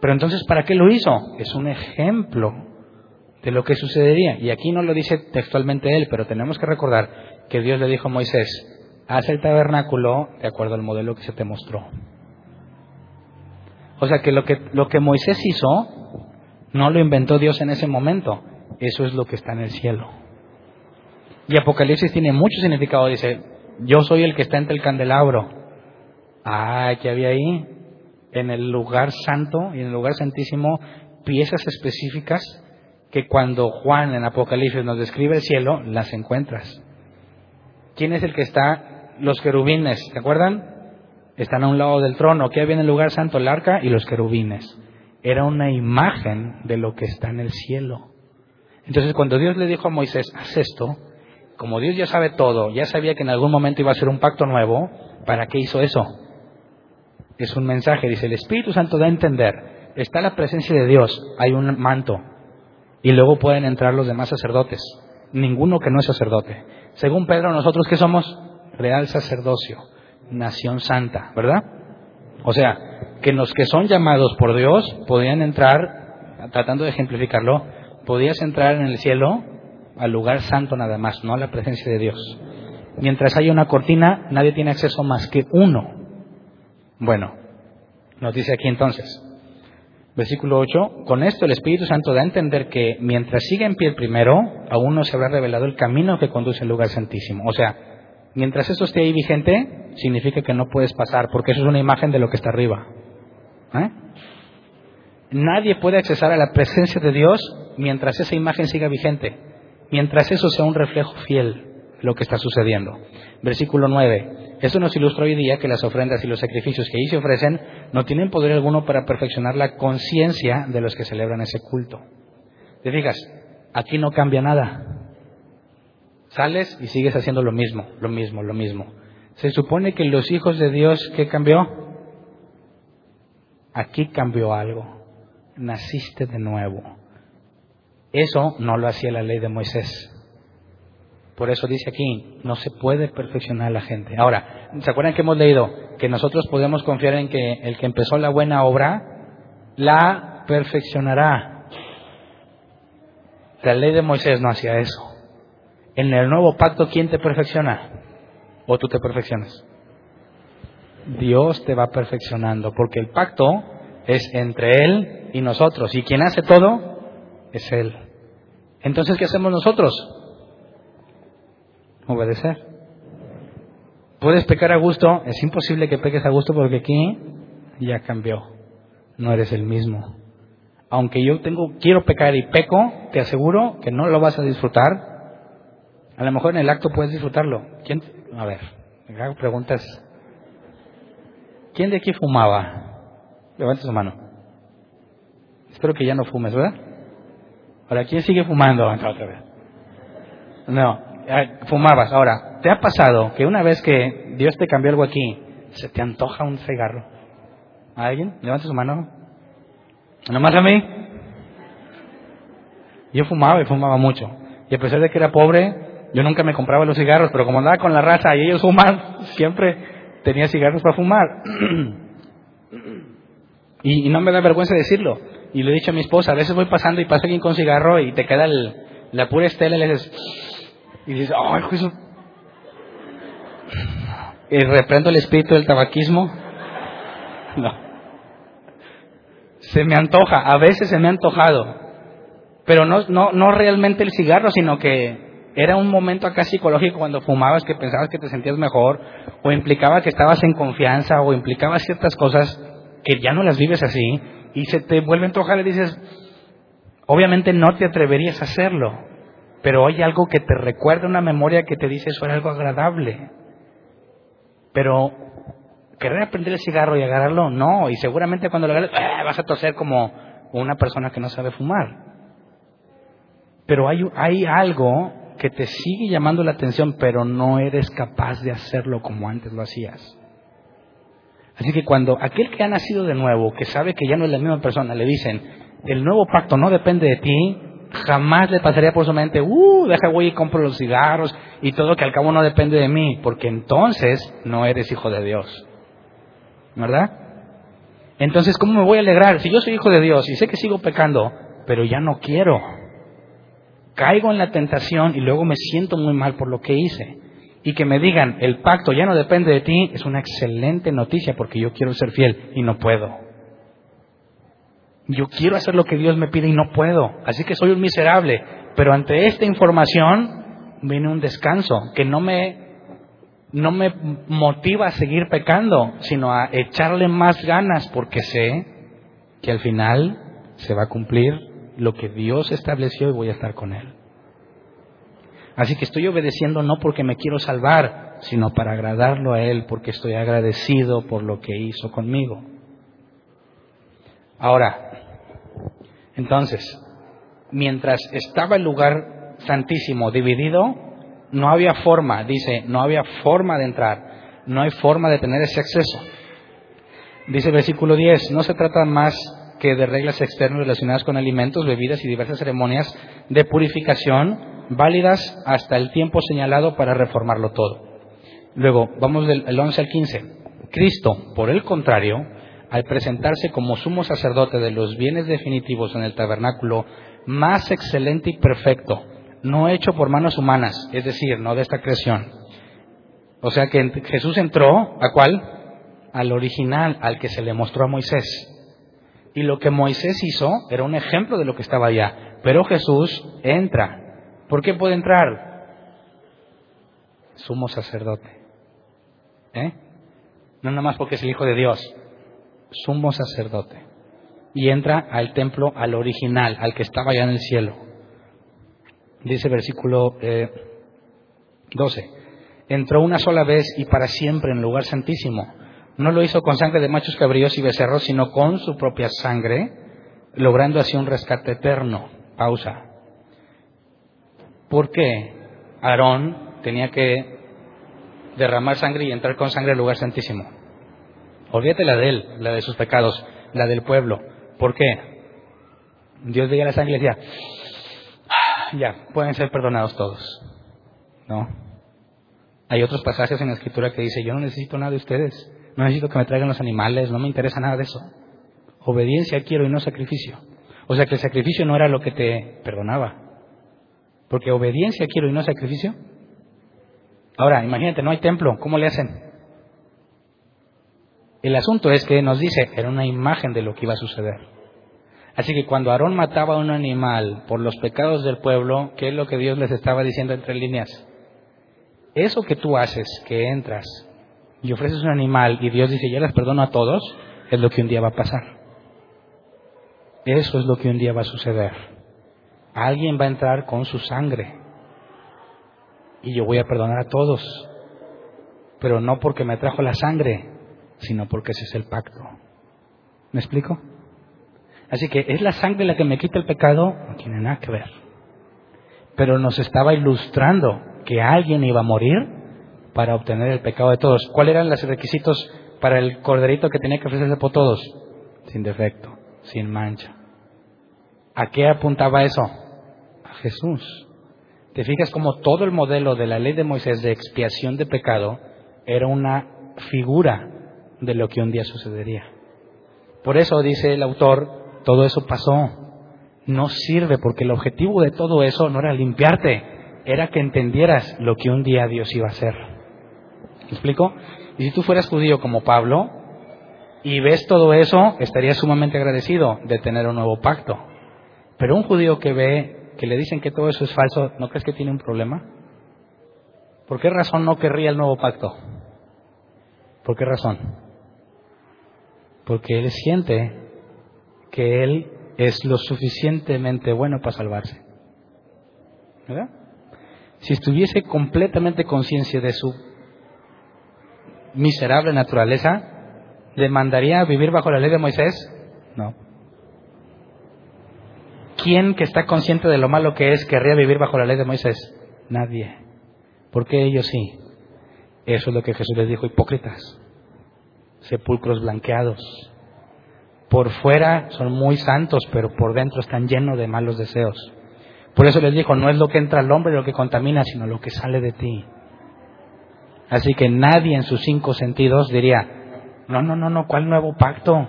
Pero entonces, ¿para qué lo hizo? Es un ejemplo de lo que sucedería. Y aquí no lo dice textualmente él, pero tenemos que recordar que Dios le dijo a Moisés, haz el tabernáculo de acuerdo al modelo que se te mostró. O sea que lo que, lo que Moisés hizo, no lo inventó Dios en ese momento. Eso es lo que está en el cielo. Y Apocalipsis tiene mucho significado. Dice, yo soy el que está entre el candelabro. Ah, ¿qué había ahí? En el lugar santo y en el lugar santísimo, piezas específicas que cuando Juan en Apocalipsis nos describe el cielo, las encuentras. ¿Quién es el que está los querubines, ¿te acuerdan? Están a un lado del trono. ¿Qué había en el lugar santo? El arca y los querubines. Era una imagen de lo que está en el cielo. Entonces, cuando Dios le dijo a Moisés, haz esto, como Dios ya sabe todo, ya sabía que en algún momento iba a ser un pacto nuevo, ¿para qué hizo eso? Es un mensaje, dice, el Espíritu Santo da a entender, está la presencia de Dios, hay un manto, y luego pueden entrar los demás sacerdotes, ninguno que no es sacerdote. Según Pedro, nosotros que somos real sacerdocio, nación santa, ¿verdad? O sea, que los que son llamados por Dios podían entrar, tratando de ejemplificarlo, podías entrar en el cielo al lugar santo nada más, no a la presencia de Dios. Mientras haya una cortina, nadie tiene acceso más que uno. Bueno, nos dice aquí entonces, versículo 8, con esto el Espíritu Santo da a entender que mientras siga en pie el primero, aún no se habrá revelado el camino que conduce al lugar santísimo. O sea, mientras eso esté ahí vigente, significa que no puedes pasar, porque eso es una imagen de lo que está arriba. ¿Eh? Nadie puede accesar a la presencia de Dios mientras esa imagen siga vigente, mientras eso sea un reflejo fiel de lo que está sucediendo. Versículo 9. Eso nos ilustra hoy día que las ofrendas y los sacrificios que ahí se ofrecen no tienen poder alguno para perfeccionar la conciencia de los que celebran ese culto. Te fijas, aquí no cambia nada. Sales y sigues haciendo lo mismo, lo mismo, lo mismo. Se supone que los hijos de Dios, ¿qué cambió? Aquí cambió algo. Naciste de nuevo. Eso no lo hacía la ley de Moisés. Por eso dice aquí, no se puede perfeccionar a la gente. Ahora, ¿se acuerdan que hemos leído que nosotros podemos confiar en que el que empezó la buena obra la perfeccionará? La ley de Moisés no hacía eso. En el nuevo pacto, ¿quién te perfecciona? ¿O tú te perfeccionas? Dios te va perfeccionando, porque el pacto es entre Él y nosotros, y quien hace todo es Él. Entonces, ¿qué hacemos nosotros? Obedecer. ¿Puedes pecar a gusto? Es imposible que peques a gusto porque aquí ya cambió. No eres el mismo. Aunque yo tengo, quiero pecar y peco, te aseguro que no lo vas a disfrutar. A lo mejor en el acto puedes disfrutarlo. ¿Quién? A ver, hago preguntas. ¿Quién de aquí fumaba? Levanta su mano. Espero que ya no fumes, ¿verdad? Ahora, ¿quién sigue fumando? Otra vez. No, fumabas. Ahora, ¿te ha pasado que una vez que Dios te cambió algo aquí, se te antoja un cigarro? ¿A alguien? Levanta su mano. ¿Nomás a mí? Yo fumaba y fumaba mucho. Y a pesar de que era pobre, yo nunca me compraba los cigarros, pero como andaba con la raza y ellos fuman, [laughs] siempre tenía cigarros para fumar. [clears throat] y no me da vergüenza decirlo. Y le he dicho a mi esposa, a veces voy pasando y pasa alguien con cigarro y te queda el, la pura estela y le dices, y dices, ay. Y reprendo el espíritu del tabaquismo. [laughs] No. Se me antoja, a veces se me ha antojado. Pero no, no, no realmente el cigarro, sino que era un momento acá psicológico cuando fumabas que pensabas que te sentías mejor, o implicaba que estabas en confianza, o implicaba ciertas cosas que ya no las vives así, y se te vuelve a antojar y dices, obviamente no te atreverías a hacerlo, pero hay algo que te recuerda una memoria que te dice eso era algo agradable. Pero querer aprender el cigarro y agarrarlo, no, y seguramente cuando lo agarres ¡ah! vas a toser como una persona que no sabe fumar. Pero hay, hay algo que te sigue llamando la atención, pero no eres capaz de hacerlo como antes lo hacías. Así que cuando aquel que ha nacido de nuevo, que sabe que ya no es la misma persona, le dicen, el nuevo pacto no depende de ti, jamás le pasaría por su mente, uh, deja voy y compro los cigarros y todo que al cabo no depende de mí, porque entonces no eres hijo de Dios. ¿Verdad? Entonces, ¿cómo me voy a alegrar? Si yo soy hijo de Dios y sé que sigo pecando, pero ya no quiero. Caigo en la tentación y luego me siento muy mal por lo que hice y que me digan, el pacto ya no depende de ti, es una excelente noticia porque yo quiero ser fiel y no puedo. Yo quiero hacer lo que Dios me pide y no puedo. Así que soy un miserable. Pero ante esta información viene un descanso que no me, no me motiva a seguir pecando, sino a echarle más ganas porque sé que al final se va a cumplir lo que Dios estableció y voy a estar con Él. Así que estoy obedeciendo no porque me quiero salvar, sino para agradarlo a Él, porque estoy agradecido por lo que hizo conmigo. Ahora, entonces, mientras estaba el lugar santísimo dividido, no había forma, dice, no había forma de entrar, no hay forma de tener ese acceso. Dice el versículo 10, no se trata más que de reglas externas relacionadas con alimentos, bebidas y diversas ceremonias de purificación válidas hasta el tiempo señalado para reformarlo todo. Luego, vamos del 11 al 15. Cristo, por el contrario, al presentarse como sumo sacerdote de los bienes definitivos en el tabernáculo, más excelente y perfecto, no hecho por manos humanas, es decir, no de esta creación. O sea que Jesús entró, ¿a cuál? Al original, al que se le mostró a Moisés. Y lo que Moisés hizo era un ejemplo de lo que estaba allá. Pero Jesús entra ¿Por qué puede entrar? Sumo sacerdote. ¿Eh? No nada más porque es el Hijo de Dios. Sumo sacerdote. Y entra al templo, al original, al que estaba allá en el cielo. Dice versículo 12. Eh, Entró una sola vez y para siempre en el lugar santísimo. No lo hizo con sangre de machos cabríos y becerros, sino con su propia sangre, logrando así un rescate eterno. Pausa. ¿Por qué Aarón tenía que derramar sangre y entrar con sangre al lugar santísimo? Olvídate la de él, la de sus pecados, la del pueblo. ¿Por qué? Dios veía la sangre y decía, ah, ya, pueden ser perdonados todos. ¿No? Hay otros pasajes en la escritura que dice, yo no necesito nada de ustedes, no necesito que me traigan los animales, no me interesa nada de eso. Obediencia quiero y no sacrificio. O sea que el sacrificio no era lo que te perdonaba, porque obediencia quiero y no sacrificio. Ahora, imagínate, no hay templo, ¿cómo le hacen? El asunto es que nos dice, era una imagen de lo que iba a suceder. Así que cuando Aarón mataba a un animal por los pecados del pueblo, ¿qué es lo que Dios les estaba diciendo entre líneas? Eso que tú haces, que entras y ofreces un animal y Dios dice, ya les perdono a todos, es lo que un día va a pasar. Eso es lo que un día va a suceder. Alguien va a entrar con su sangre. Y yo voy a perdonar a todos. Pero no porque me trajo la sangre, sino porque ese es el pacto. ¿Me explico? Así que es la sangre la que me quita el pecado, no tiene nada que ver. Pero nos estaba ilustrando que alguien iba a morir para obtener el pecado de todos. ¿Cuáles eran los requisitos para el corderito que tenía que ofrecerse por todos? Sin defecto, sin mancha. ¿A qué apuntaba eso? Jesús. Te fijas como todo el modelo de la ley de Moisés de expiación de pecado era una figura de lo que un día sucedería. Por eso dice el autor, todo eso pasó. No sirve porque el objetivo de todo eso no era limpiarte, era que entendieras lo que un día Dios iba a hacer. ¿Me explico? Y si tú fueras judío como Pablo y ves todo eso, estarías sumamente agradecido de tener un nuevo pacto. Pero un judío que ve que le dicen que todo eso es falso, ¿no crees que tiene un problema? ¿Por qué razón no querría el nuevo pacto? ¿Por qué razón? Porque él siente que él es lo suficientemente bueno para salvarse. ¿Verdad? Si estuviese completamente conciencia de su miserable naturaleza, ¿demandaría vivir bajo la ley de Moisés? No. ¿Quién que está consciente de lo malo que es querría vivir bajo la ley de Moisés? Nadie. ¿Por qué ellos sí? Eso es lo que Jesús les dijo, hipócritas, sepulcros blanqueados. Por fuera son muy santos, pero por dentro están llenos de malos deseos. Por eso les dijo, no es lo que entra al hombre lo que contamina, sino lo que sale de ti. Así que nadie en sus cinco sentidos diría, no, no, no, no, ¿cuál nuevo pacto?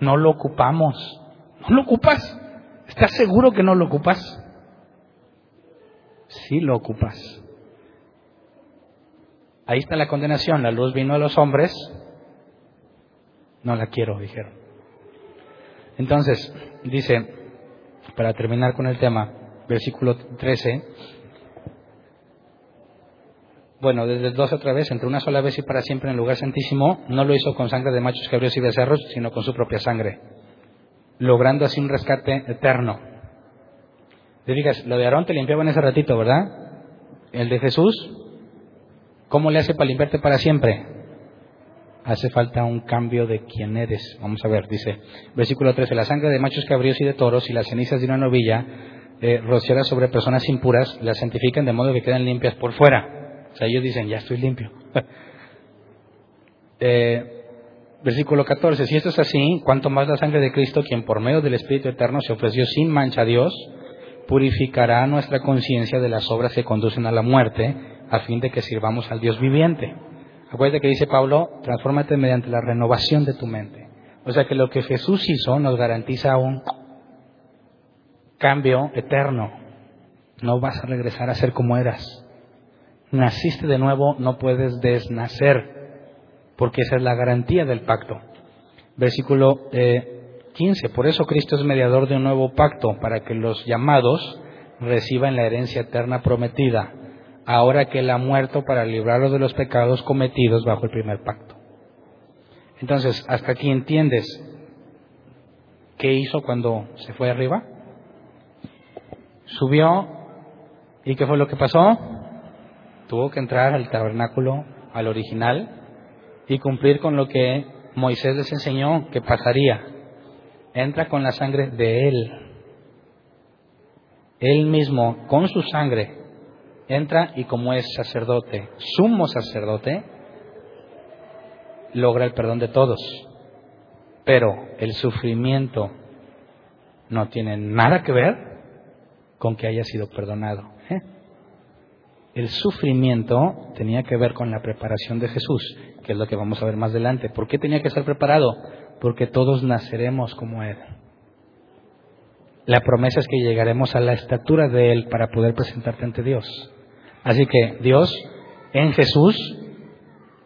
No lo ocupamos. ¿No lo ocupas? ¿Estás seguro que no lo ocupas? Sí lo ocupas. Ahí está la condenación. La luz vino a los hombres. No la quiero, dijeron. Entonces, dice, para terminar con el tema, versículo 13. Bueno, desde el 12 otra vez, entre una sola vez y para siempre en el lugar santísimo, no lo hizo con sangre de machos cabríos y becerros, sino con su propia sangre logrando así un rescate eterno. Te digas, lo de Aarón te limpiaba en ese ratito, ¿verdad? El de Jesús, ¿Cómo le hace para limpiarte para siempre? Hace falta un cambio de quién eres. Vamos a ver, dice, versículo 13, la sangre de machos cabríos y de toros y las cenizas de una novilla eh, rociadas sobre personas impuras las santifican de modo que quedan limpias por fuera. O sea, ellos dicen, ya estoy limpio. [laughs] eh, versículo 14, si esto es así, cuanto más la sangre de Cristo, quien por medio del Espíritu Eterno se ofreció sin mancha a Dios, purificará nuestra conciencia de las obras que conducen a la muerte, a fin de que sirvamos al Dios viviente. Acuérdate que dice Pablo, transfórmate mediante la renovación de tu mente. O sea que lo que Jesús hizo nos garantiza un cambio eterno. No vas a regresar a ser como eras. Naciste de nuevo, no puedes desnacer, porque esa es la garantía del pacto. Versículo eh, 15. Por eso Cristo es mediador de un nuevo pacto, para que los llamados reciban la herencia eterna prometida ahora que Él ha muerto para librarlos de los pecados cometidos bajo el primer pacto. Entonces, hasta aquí entiendes qué hizo cuando se fue arriba. Subió y qué fue lo que pasó. Tuvo que entrar al tabernáculo, al original, y cumplir con lo que Moisés les enseñó que pasaría. Entra con la sangre de Él. Él mismo, con su sangre, entra y como es sacerdote, sumo sacerdote, logra el perdón de todos. Pero el sufrimiento no tiene nada que ver con que haya sido perdonado. ¿eh? El sufrimiento tenía que ver con la preparación de Jesús, que es lo que vamos a ver más adelante. ¿Por qué tenía que ser preparado? Porque todos naceremos como Él. La promesa es que llegaremos a la estatura de Él para poder presentarte ante Dios. Así que Dios en Jesús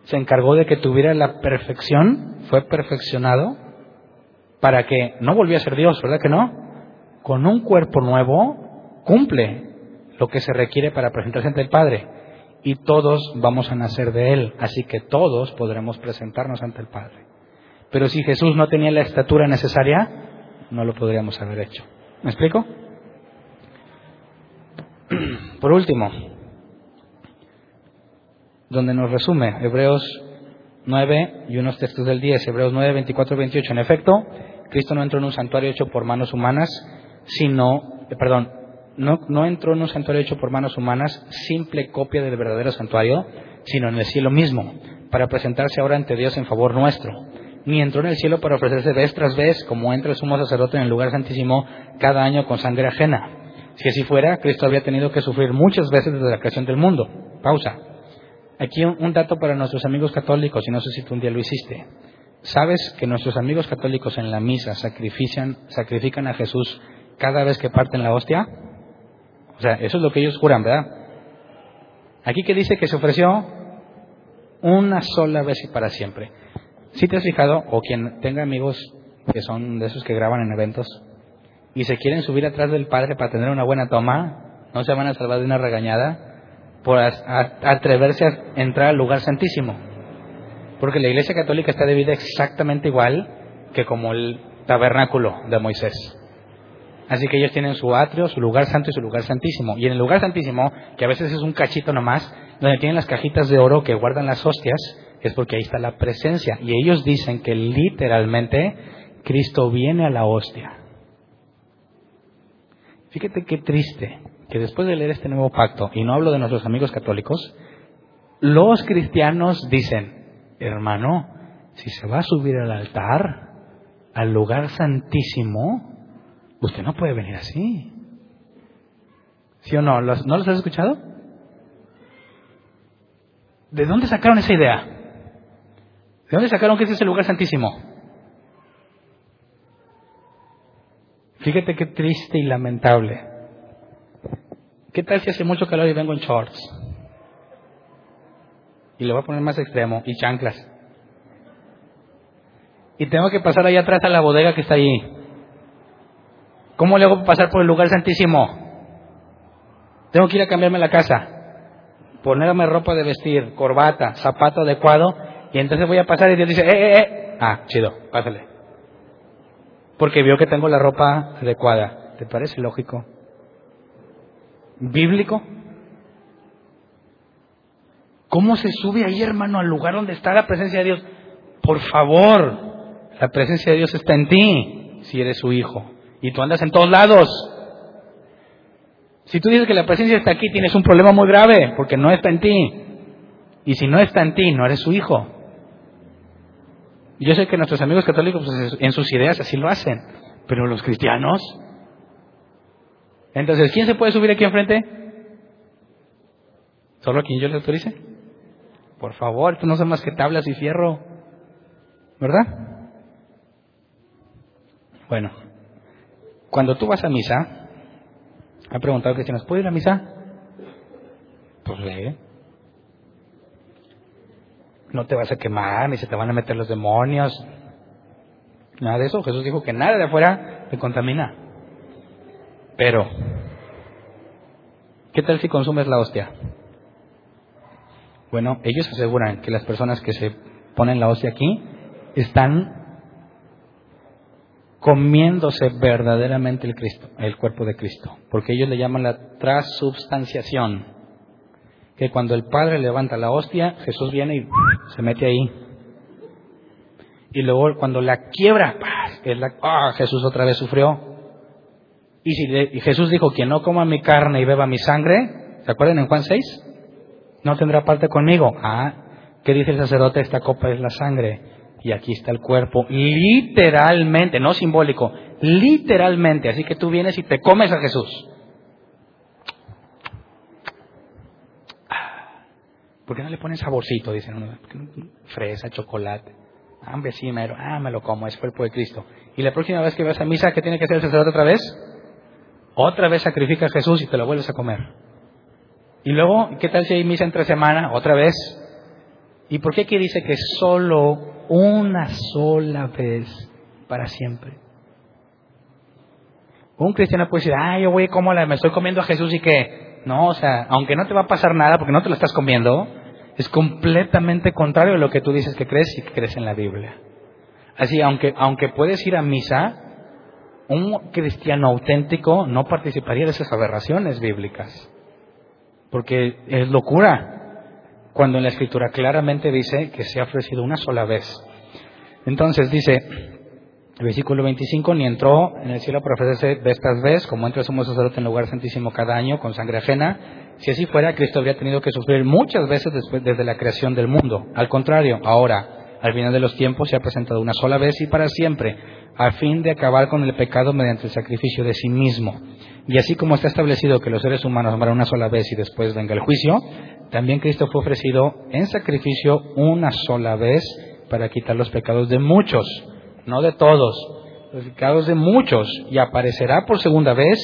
se encargó de que tuviera la perfección, fue perfeccionado para que no volviera a ser Dios, ¿verdad que no? Con un cuerpo nuevo cumple lo que se requiere para presentarse ante el Padre y todos vamos a nacer de Él, así que todos podremos presentarnos ante el Padre. Pero si Jesús no tenía la estatura necesaria, no lo podríamos haber hecho. ¿Me explico? [clears throat] Por último, donde nos resume Hebreos 9 y unos textos del 10, Hebreos 9, 24 28. En efecto, Cristo no entró en un santuario hecho por manos humanas, sino, eh, perdón, no, entró en un santuario hecho por manos humanas, simple copia del verdadero santuario, sino en el cielo mismo, para presentarse ahora ante Dios en favor nuestro. Ni entró en el cielo para ofrecerse vez tras vez, como entra el sumo sacerdote en el lugar santísimo cada año con sangre ajena. Si así fuera, Cristo había tenido que sufrir muchas veces desde la creación del mundo. Pausa. Aquí un, dato para nuestros amigos católicos, y no sé si tú un día lo hiciste. ¿Sabes que nuestros amigos católicos en la misa sacrifican, sacrifican a Jesús cada vez que parten la hostia? O sea, eso es lo que ellos juran, ¿verdad? Aquí que dice que se ofreció una sola vez y para siempre. Si te has fijado, o quien tenga amigos que son de esos que graban en eventos y se quieren subir atrás del Padre para tener una buena toma, no se van a salvar de una regañada por atreverse a entrar al lugar santísimo. Porque la Iglesia Católica está dividida exactamente igual que como el tabernáculo de Moisés. Así que ellos tienen su atrio, su lugar santo y su lugar santísimo. Y en el lugar santísimo, que a veces es un cachito nomás, donde tienen las cajitas de oro que guardan las hostias, es porque ahí está la presencia. Y ellos dicen que literalmente Cristo viene a la hostia. Fíjate qué triste que después de leer este nuevo pacto, y no hablo de nuestros amigos católicos, los cristianos dicen, hermano, si se va a subir al altar, al lugar santísimo, usted no puede venir así. ¿Sí o no? ¿No los has escuchado? ¿De dónde sacaron esa idea? ¿De dónde sacaron que ese es el lugar santísimo? Fíjate qué triste y lamentable. ¿Qué tal si hace mucho calor y vengo en shorts? Y le voy a poner más extremo, y chanclas. Y tengo que pasar allá atrás a la bodega que está ahí. ¿Cómo le hago pasar por el lugar santísimo? Tengo que ir a cambiarme la casa, ponerme ropa de vestir, corbata, zapato adecuado, y entonces voy a pasar y Dios dice, eh, eh, eh. Ah, chido, pásale. Porque vio que tengo la ropa adecuada. ¿Te parece lógico? bíblico? ¿Cómo se sube ahí, hermano, al lugar donde está la presencia de Dios? Por favor, la presencia de Dios está en ti, si eres su hijo. Y tú andas en todos lados. Si tú dices que la presencia está aquí, tienes un problema muy grave, porque no está en ti. Y si no está en ti, no eres su hijo. Yo sé que nuestros amigos católicos pues, en sus ideas así lo hacen, pero los cristianos. Entonces, ¿quién se puede subir aquí enfrente? ¿Solo quien yo le autorice? Por favor, tú no son más que tablas y fierro. ¿Verdad? Bueno, cuando tú vas a misa, ha preguntado cristianos, ¿puedo ir a misa? Pues lee no te vas a quemar, ni se te van a meter los demonios. Nada de eso. Jesús dijo que nada de afuera te contamina. Pero, ¿qué tal si consumes la hostia? Bueno, ellos aseguran que las personas que se ponen la hostia aquí están comiéndose verdaderamente el Cristo, el cuerpo de Cristo, porque ellos le llaman la transubstanciación que cuando el Padre levanta la hostia, Jesús viene y se mete ahí. Y luego cuando la quiebra, es la, ah, Jesús otra vez sufrió. Y, si y Jesús dijo, quien no coma mi carne y beba mi sangre, ¿se acuerdan en Juan 6? No tendrá parte conmigo. Ah, ¿qué dice el sacerdote? Esta copa es la sangre. Y aquí está el cuerpo. Literalmente, no simbólico, literalmente. Así que tú vienes y te comes a Jesús. ¿Por qué no le ponen saborcito? Dicen, fresa, chocolate. Hambre, sí, mero. Ah, me lo como, es cuerpo de Cristo. Y la próxima vez que vas a misa, ¿qué tiene que hacer el sacerdote otra vez? Otra vez sacrifica a Jesús y te lo vuelves a comer. Y luego, ¿qué tal si hay misa entre semana? Otra vez. ¿Y por qué aquí dice que solo una sola vez para siempre? Un cristiano puede decir, ah, yo voy como la, me estoy comiendo a Jesús y que, no, o sea, aunque no te va a pasar nada porque no te lo estás comiendo, es completamente contrario a lo que tú dices que crees y que crees en la Biblia. Así, aunque, aunque puedes ir a misa, un cristiano auténtico no participaría de esas aberraciones bíblicas. Porque es locura. Cuando en la escritura claramente dice que se ha ofrecido una sola vez. Entonces dice, el versículo 25, ni entró en el cielo para ofrecerse estas veces, como entra el sumo sacerdote en lugar santísimo cada año con sangre ajena, si así fuera, Cristo habría tenido que sufrir muchas veces después, desde la creación del mundo. Al contrario, ahora, al final de los tiempos, se ha presentado una sola vez y para siempre, a fin de acabar con el pecado mediante el sacrificio de sí mismo. Y así como está establecido que los seres humanos mueren una sola vez y después venga el juicio, también Cristo fue ofrecido en sacrificio una sola vez para quitar los pecados de muchos, no de todos, los pecados de muchos, y aparecerá por segunda vez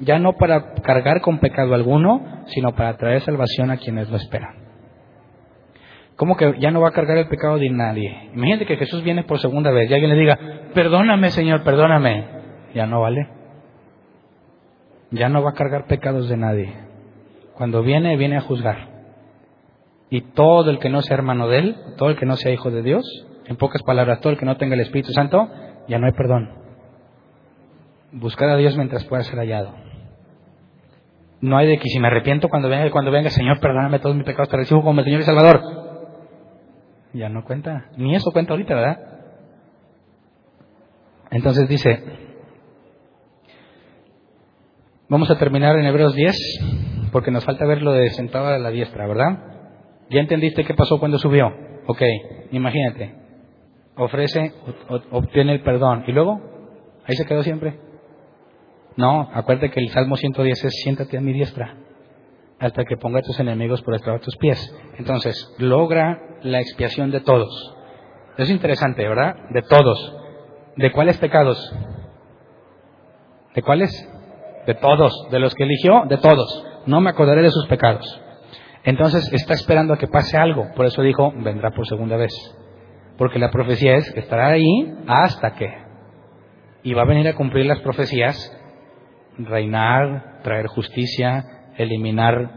ya no para cargar con pecado alguno, sino para traer salvación a quienes lo esperan. ¿Cómo que ya no va a cargar el pecado de nadie? Imagínate que Jesús viene por segunda vez y alguien le diga, perdóname Señor, perdóname. Ya no vale. Ya no va a cargar pecados de nadie. Cuando viene, viene a juzgar. Y todo el que no sea hermano de Él, todo el que no sea hijo de Dios, en pocas palabras, todo el que no tenga el Espíritu Santo, ya no hay perdón. Buscar a Dios mientras pueda ser hallado. No hay de que si me arrepiento cuando venga, cuando venga, Señor, perdóname todos mis pecados, te recibo como el Señor y Salvador. Ya no cuenta. Ni eso cuenta ahorita, ¿verdad? Entonces dice, vamos a terminar en Hebreos 10, porque nos falta ver lo de sentado a la diestra, ¿verdad? ¿Ya entendiste qué pasó cuando subió? Ok, imagínate. Ofrece, obtiene el perdón. ¿Y luego? Ahí se quedó siempre. No, acuérdate que el Salmo 110 es siéntate a mi diestra hasta que ponga a tus enemigos por detrás de tus pies. Entonces, logra la expiación de todos. Es interesante, ¿verdad? De todos. ¿De cuáles pecados? ¿De cuáles? De todos. ¿De los que eligió? De todos. No me acordaré de sus pecados. Entonces está esperando a que pase algo. Por eso dijo, vendrá por segunda vez. Porque la profecía es que estará ahí hasta que. Y va a venir a cumplir las profecías reinar, traer justicia, eliminar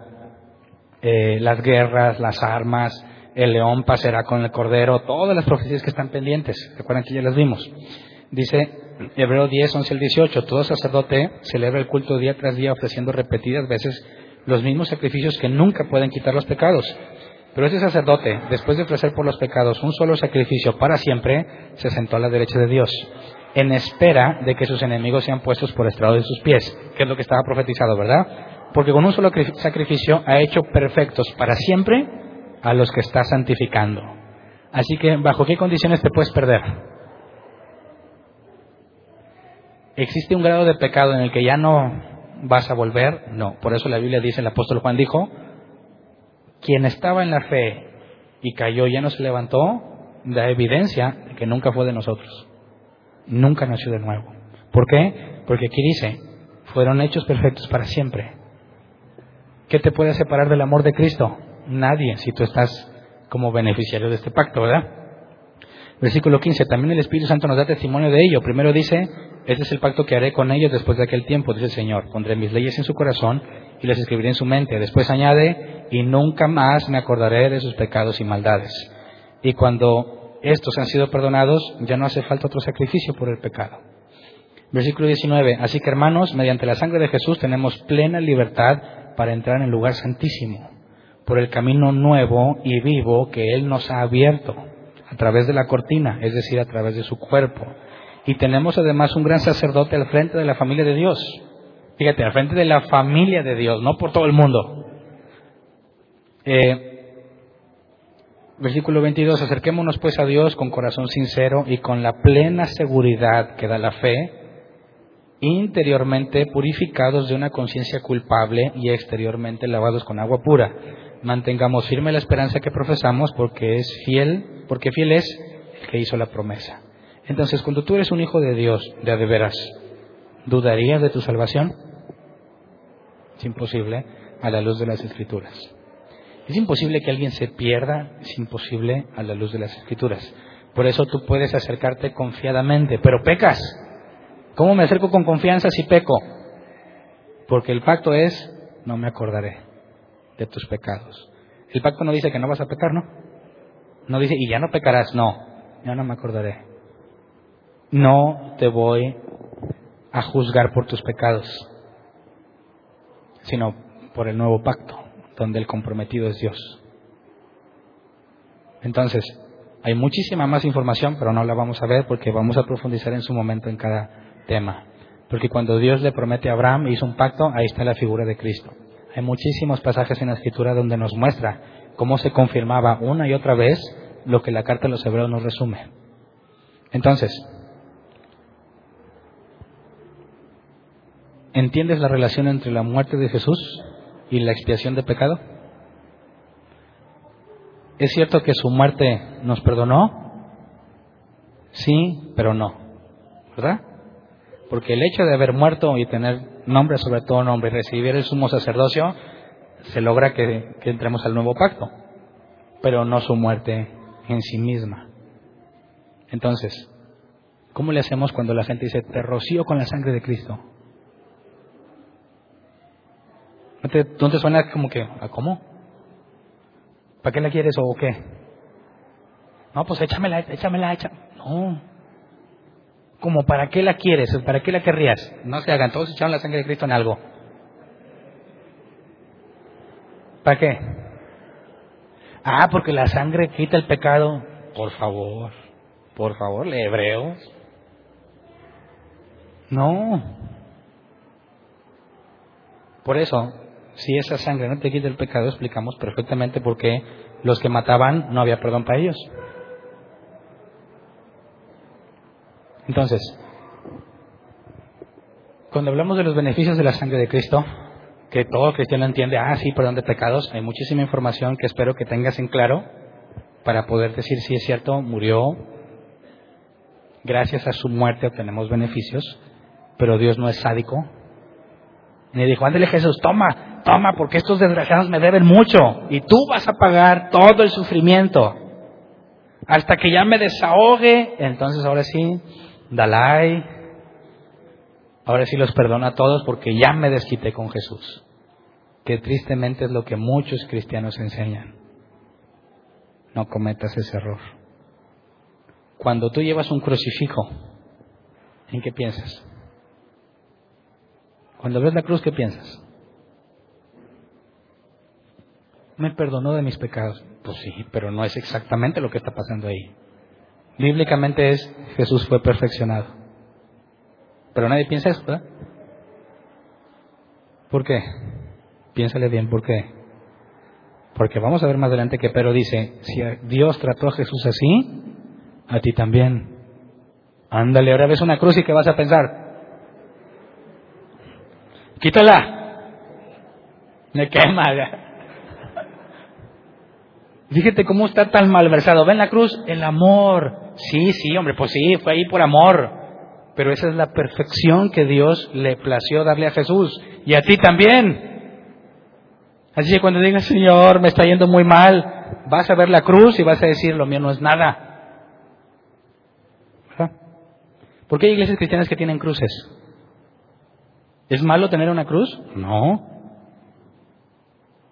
eh, las guerras, las armas, el león pasará con el cordero, todas las profecías que están pendientes. Recuerdan que ya las vimos. Dice Hebreo 10, 11 al 18, todo sacerdote celebra el culto día tras día ofreciendo repetidas veces los mismos sacrificios que nunca pueden quitar los pecados. Pero ese sacerdote, después de ofrecer por los pecados un solo sacrificio para siempre, se sentó a la derecha de Dios, en espera de que sus enemigos sean puestos por estrado de sus pies, que es lo que estaba profetizado, ¿verdad? Porque con un solo sacrificio ha hecho perfectos para siempre a los que está santificando. Así que, ¿bajo qué condiciones te puedes perder? ¿Existe un grado de pecado en el que ya no vas a volver? No. Por eso la Biblia dice, el apóstol Juan dijo, quien estaba en la fe y cayó ya no se levantó, da evidencia de que nunca fue de nosotros. Nunca nació de nuevo. ¿Por qué? Porque aquí dice, fueron hechos perfectos para siempre. ¿Qué te puede separar del amor de Cristo? Nadie, si tú estás como beneficiario de este pacto, ¿verdad? Versículo 15, también el Espíritu Santo nos da testimonio de ello. Primero dice, este es el pacto que haré con ellos después de aquel tiempo, dice el Señor. Pondré mis leyes en su corazón y las escribiré en su mente. Después añade, y nunca más me acordaré de sus pecados y maldades. Y cuando estos han sido perdonados, ya no hace falta otro sacrificio por el pecado. Versículo 19. Así que hermanos, mediante la sangre de Jesús tenemos plena libertad para entrar en el lugar santísimo, por el camino nuevo y vivo que Él nos ha abierto, a través de la cortina, es decir, a través de su cuerpo. Y tenemos además un gran sacerdote al frente de la familia de Dios Fíjate, al frente de la familia de Dios, no por todo el mundo. Eh, versículo 22, acerquémonos pues a Dios con corazón sincero y con la plena seguridad que da la fe, interiormente purificados de una conciencia culpable y exteriormente lavados con agua pura. Mantengamos firme la esperanza que profesamos porque es fiel, porque fiel es el que hizo la promesa. Entonces, cuando tú eres un hijo de Dios, de de veras, ¿dudarías de tu salvación? Es imposible a la luz de las escrituras. Es imposible que alguien se pierda, es imposible a la luz de las escrituras. Por eso tú puedes acercarte confiadamente, pero pecas. ¿Cómo me acerco con confianza si peco? Porque el pacto es, no me acordaré de tus pecados. El pacto no dice que no vas a pecar, ¿no? No dice, y ya no pecarás, no, ya no me acordaré. No te voy a juzgar por tus pecados sino por el nuevo pacto, donde el comprometido es Dios. Entonces, hay muchísima más información, pero no la vamos a ver porque vamos a profundizar en su momento en cada tema. Porque cuando Dios le promete a Abraham, hizo un pacto, ahí está la figura de Cristo. Hay muchísimos pasajes en la Escritura donde nos muestra cómo se confirmaba una y otra vez lo que la carta de los hebreos nos resume. Entonces, ¿Entiendes la relación entre la muerte de Jesús y la expiación de pecado? ¿Es cierto que su muerte nos perdonó? Sí, pero no. ¿Verdad? Porque el hecho de haber muerto y tener nombre sobre todo nombre y recibir el sumo sacerdocio, se logra que, que entremos al nuevo pacto, pero no su muerte en sí misma. Entonces, ¿cómo le hacemos cuando la gente dice, te rocío con la sangre de Cristo? ¿No suena como que, ¿a cómo? ¿Para qué la quieres o qué? No, pues échamela, échamela, échamela. No. ¿Cómo para qué la quieres? ¿Para qué la querrías? No se hagan, todos echaron la sangre de Cristo en algo. ¿Para qué? Ah, porque la sangre quita el pecado. Por favor, por favor, lee Hebreos. No. Por eso, si esa sangre no te quita el pecado, explicamos perfectamente por qué los que mataban no había perdón para ellos. Entonces, cuando hablamos de los beneficios de la sangre de Cristo, que todo cristiano entiende, ah, sí, perdón de pecados, hay muchísima información que espero que tengas en claro para poder decir si es cierto, murió, gracias a su muerte obtenemos beneficios, pero Dios no es sádico. Ni dijo, ándale Jesús, toma, toma, porque estos desgraciados me deben mucho y tú vas a pagar todo el sufrimiento. Hasta que ya me desahogue, entonces ahora sí, Dalai, ahora sí los perdono a todos porque ya me desquité con Jesús. Que tristemente es lo que muchos cristianos enseñan. No cometas ese error. Cuando tú llevas un crucifijo, ¿en qué piensas? Cuando ves la cruz, ¿qué piensas? Me perdonó de mis pecados. Pues sí, pero no es exactamente lo que está pasando ahí. Bíblicamente es Jesús fue perfeccionado. Pero nadie piensa eso, ¿verdad? ¿Por qué? Piénsale bien, ¿por qué? Porque vamos a ver más adelante que Pedro dice, si Dios trató a Jesús así, a ti también. Ándale, ahora ves una cruz y ¿qué vas a pensar? Quítala. Me quema. Fíjate cómo está tan malversado. ¿Ven la cruz? El amor. Sí, sí, hombre, pues sí, fue ahí por amor. Pero esa es la perfección que Dios le plació darle a Jesús. Y a ti también. Así que cuando digas, Señor, me está yendo muy mal, vas a ver la cruz y vas a decir, lo mío no es nada. ¿Por qué hay iglesias cristianas que tienen cruces? ¿Es malo tener una cruz? No.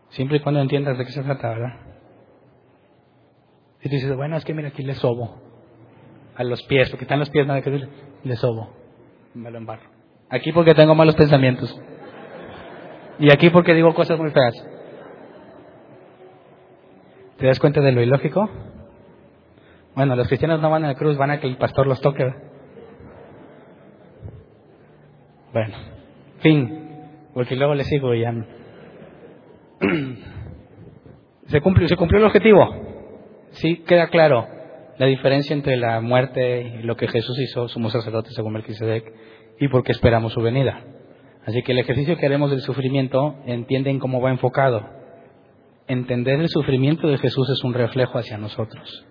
Siempre y cuando entiendas de qué se trata, ¿verdad? Y tú dices, bueno, es que mira, aquí le sobo. A los pies, porque están los pies, nada que decir, le sobo. Me lo embarro. Aquí porque tengo malos pensamientos. Y aquí porque digo cosas muy feas. ¿Te das cuenta de lo ilógico? Bueno, los cristianos no van a la cruz, van a que el pastor los toque. Bueno, fin, porque luego le sigo y ya. [clears throat] ¿Se cumplió, ¿Se cumplió el objetivo? Sí, queda claro la diferencia entre la muerte y lo que Jesús hizo, somos sacerdotes según Melquisedec, y porque esperamos su venida. Así que el ejercicio que haremos del sufrimiento, entienden cómo va enfocado. Entender el sufrimiento de Jesús es un reflejo hacia nosotros.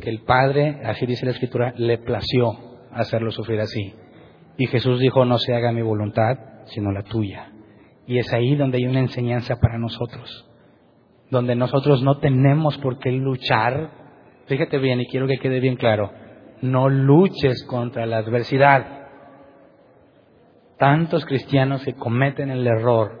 Que el Padre, así dice la Escritura, le plació hacerlo sufrir así. Y Jesús dijo, no se haga mi voluntad, sino la tuya. Y es ahí donde hay una enseñanza para nosotros, donde nosotros no tenemos por qué luchar. Fíjate bien y quiero que quede bien claro, no luches contra la adversidad. Tantos cristianos que cometen el error.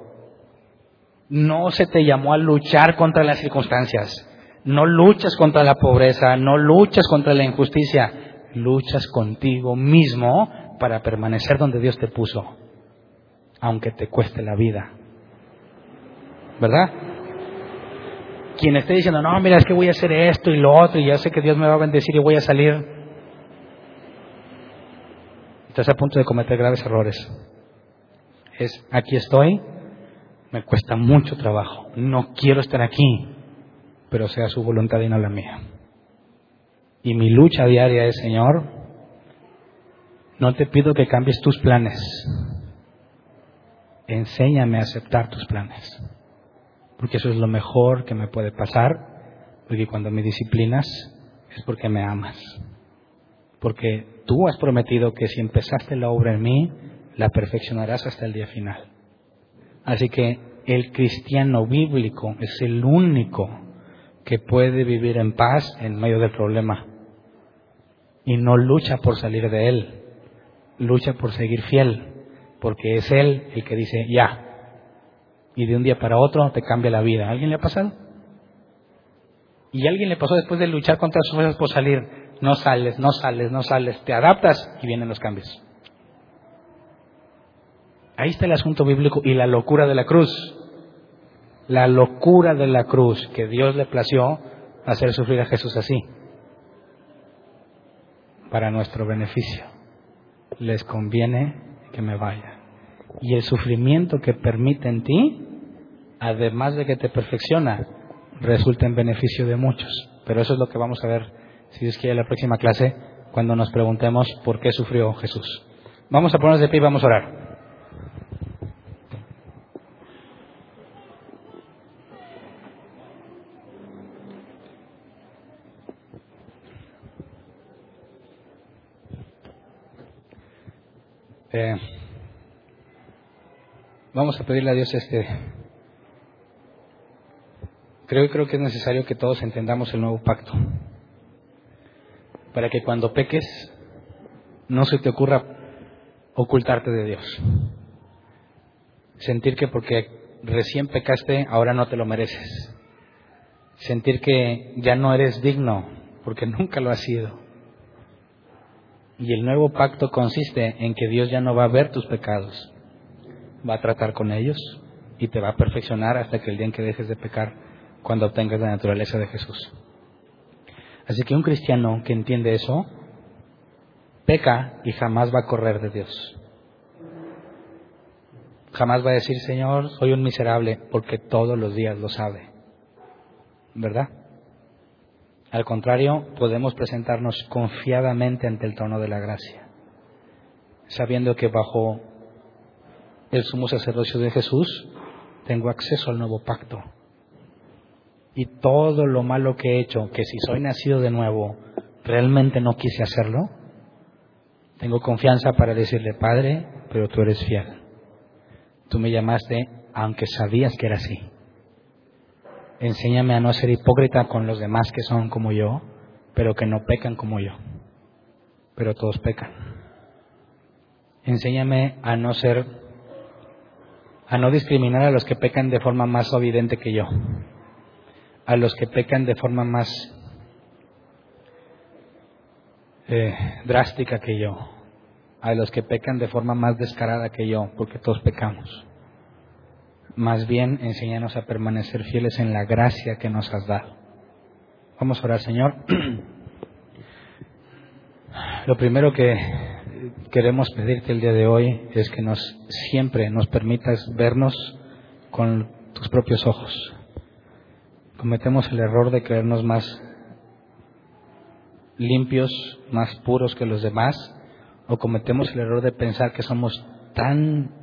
No se te llamó a luchar contra las circunstancias. No luchas contra la pobreza, no luchas contra la injusticia, luchas contigo mismo para permanecer donde Dios te puso, aunque te cueste la vida. ¿Verdad? Quien esté diciendo, no, mira, es que voy a hacer esto y lo otro y ya sé que Dios me va a bendecir y voy a salir, estás a punto de cometer graves errores. Es, aquí estoy, me cuesta mucho trabajo, no quiero estar aquí, pero sea su voluntad y no la mía. Y mi lucha diaria es, Señor, no te pido que cambies tus planes. Enséñame a aceptar tus planes. Porque eso es lo mejor que me puede pasar. Porque cuando me disciplinas es porque me amas. Porque tú has prometido que si empezaste la obra en mí, la perfeccionarás hasta el día final. Así que el cristiano bíblico es el único que puede vivir en paz en medio del problema y no lucha por salir de él lucha por seguir fiel, porque es Él el que dice ya. Y de un día para otro te cambia la vida. alguien le ha pasado? Y a alguien le pasó después de luchar contra sus fuerzas por salir. No sales, no sales, no sales. Te adaptas y vienen los cambios. Ahí está el asunto bíblico y la locura de la cruz. La locura de la cruz que Dios le plació hacer sufrir a Jesús así. Para nuestro beneficio les conviene que me vaya. Y el sufrimiento que permite en ti, además de que te perfecciona, resulta en beneficio de muchos. Pero eso es lo que vamos a ver, si Dios quiere, en la próxima clase, cuando nos preguntemos por qué sufrió Jesús. Vamos a ponernos de pie y vamos a orar. Eh, vamos a pedirle a Dios este. Creo, creo que es necesario que todos entendamos el nuevo pacto. Para que cuando peques, no se te ocurra ocultarte de Dios. Sentir que porque recién pecaste, ahora no te lo mereces. Sentir que ya no eres digno, porque [laughs] nunca lo has sido y el nuevo pacto consiste en que Dios ya no va a ver tus pecados, va a tratar con ellos y te va a perfeccionar hasta que el día en que dejes de pecar cuando obtengas la naturaleza de Jesús. Así que un cristiano que entiende eso, peca y jamás va a correr de Dios. Jamás va a decir, Señor, soy un miserable, porque todos los días lo sabe. ¿Verdad? Al contrario, podemos presentarnos confiadamente ante el trono de la gracia, sabiendo que bajo el sumo sacerdocio de Jesús tengo acceso al nuevo pacto. Y todo lo malo que he hecho, que si soy nacido de nuevo, realmente no quise hacerlo, tengo confianza para decirle, Padre, pero tú eres fiel. Tú me llamaste aunque sabías que era así. Enséñame a no ser hipócrita con los demás que son como yo, pero que no pecan como yo. Pero todos pecan. Enséñame a no ser, a no discriminar a los que pecan de forma más evidente que yo, a los que pecan de forma más eh, drástica que yo, a los que pecan de forma más descarada que yo, porque todos pecamos. Más bien, enséñanos a permanecer fieles en la gracia que nos has dado. Vamos a orar, Señor. [clears throat] Lo primero que queremos pedirte el día de hoy es que nos siempre nos permitas vernos con tus propios ojos. Cometemos el error de creernos más limpios, más puros que los demás, o cometemos el error de pensar que somos tan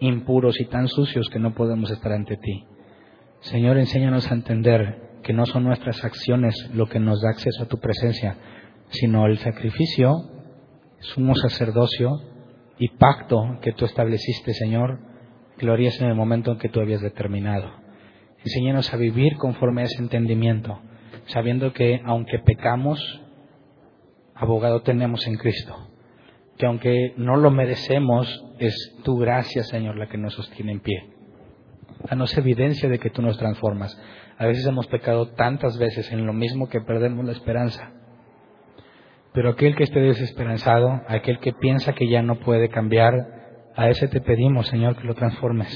impuros y tan sucios que no podemos estar ante ti. Señor, enséñanos a entender que no son nuestras acciones lo que nos da acceso a tu presencia, sino el sacrificio, sumo sacerdocio y pacto que tú estableciste, Señor, gloria en el momento en que tú habías determinado. Enséñanos a vivir conforme a ese entendimiento, sabiendo que aunque pecamos, abogado tenemos en Cristo que aunque no lo merecemos, es tu gracia, Señor, la que nos sostiene en pie. Danos evidencia de que tú nos transformas. A veces hemos pecado tantas veces en lo mismo que perdemos la esperanza. Pero aquel que esté desesperanzado, aquel que piensa que ya no puede cambiar, a ese te pedimos, Señor, que lo transformes.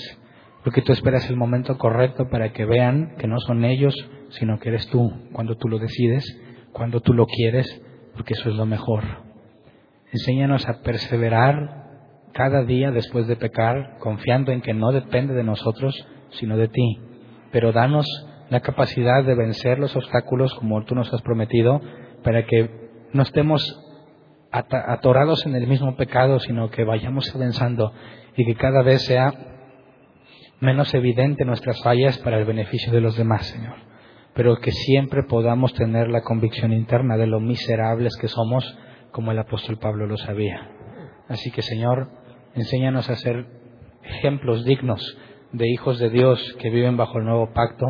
Porque tú esperas el momento correcto para que vean que no son ellos, sino que eres tú, cuando tú lo decides, cuando tú lo quieres, porque eso es lo mejor. Enséñanos a perseverar cada día después de pecar, confiando en que no depende de nosotros, sino de ti. Pero danos la capacidad de vencer los obstáculos como tú nos has prometido, para que no estemos atorados en el mismo pecado, sino que vayamos avanzando y que cada vez sea menos evidente nuestras fallas para el beneficio de los demás, Señor. Pero que siempre podamos tener la convicción interna de lo miserables que somos como el apóstol Pablo lo sabía. Así que Señor, enséñanos a ser ejemplos dignos de hijos de Dios que viven bajo el nuevo pacto,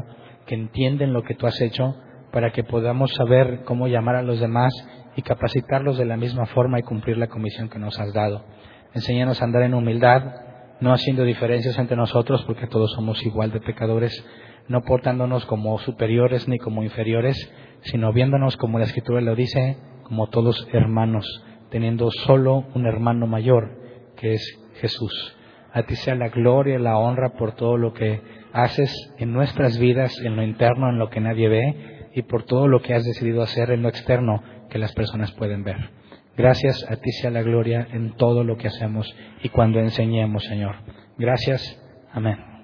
que entienden lo que tú has hecho, para que podamos saber cómo llamar a los demás y capacitarlos de la misma forma y cumplir la comisión que nos has dado. Enséñanos a andar en humildad, no haciendo diferencias entre nosotros, porque todos somos igual de pecadores, no portándonos como superiores ni como inferiores, sino viéndonos como la Escritura lo dice, como todos hermanos, teniendo solo un hermano mayor, que es Jesús. A ti sea la gloria y la honra por todo lo que haces en nuestras vidas, en lo interno, en lo que nadie ve, y por todo lo que has decidido hacer en lo externo, que las personas pueden ver. Gracias, a ti sea la gloria en todo lo que hacemos y cuando enseñemos, Señor. Gracias. Amén.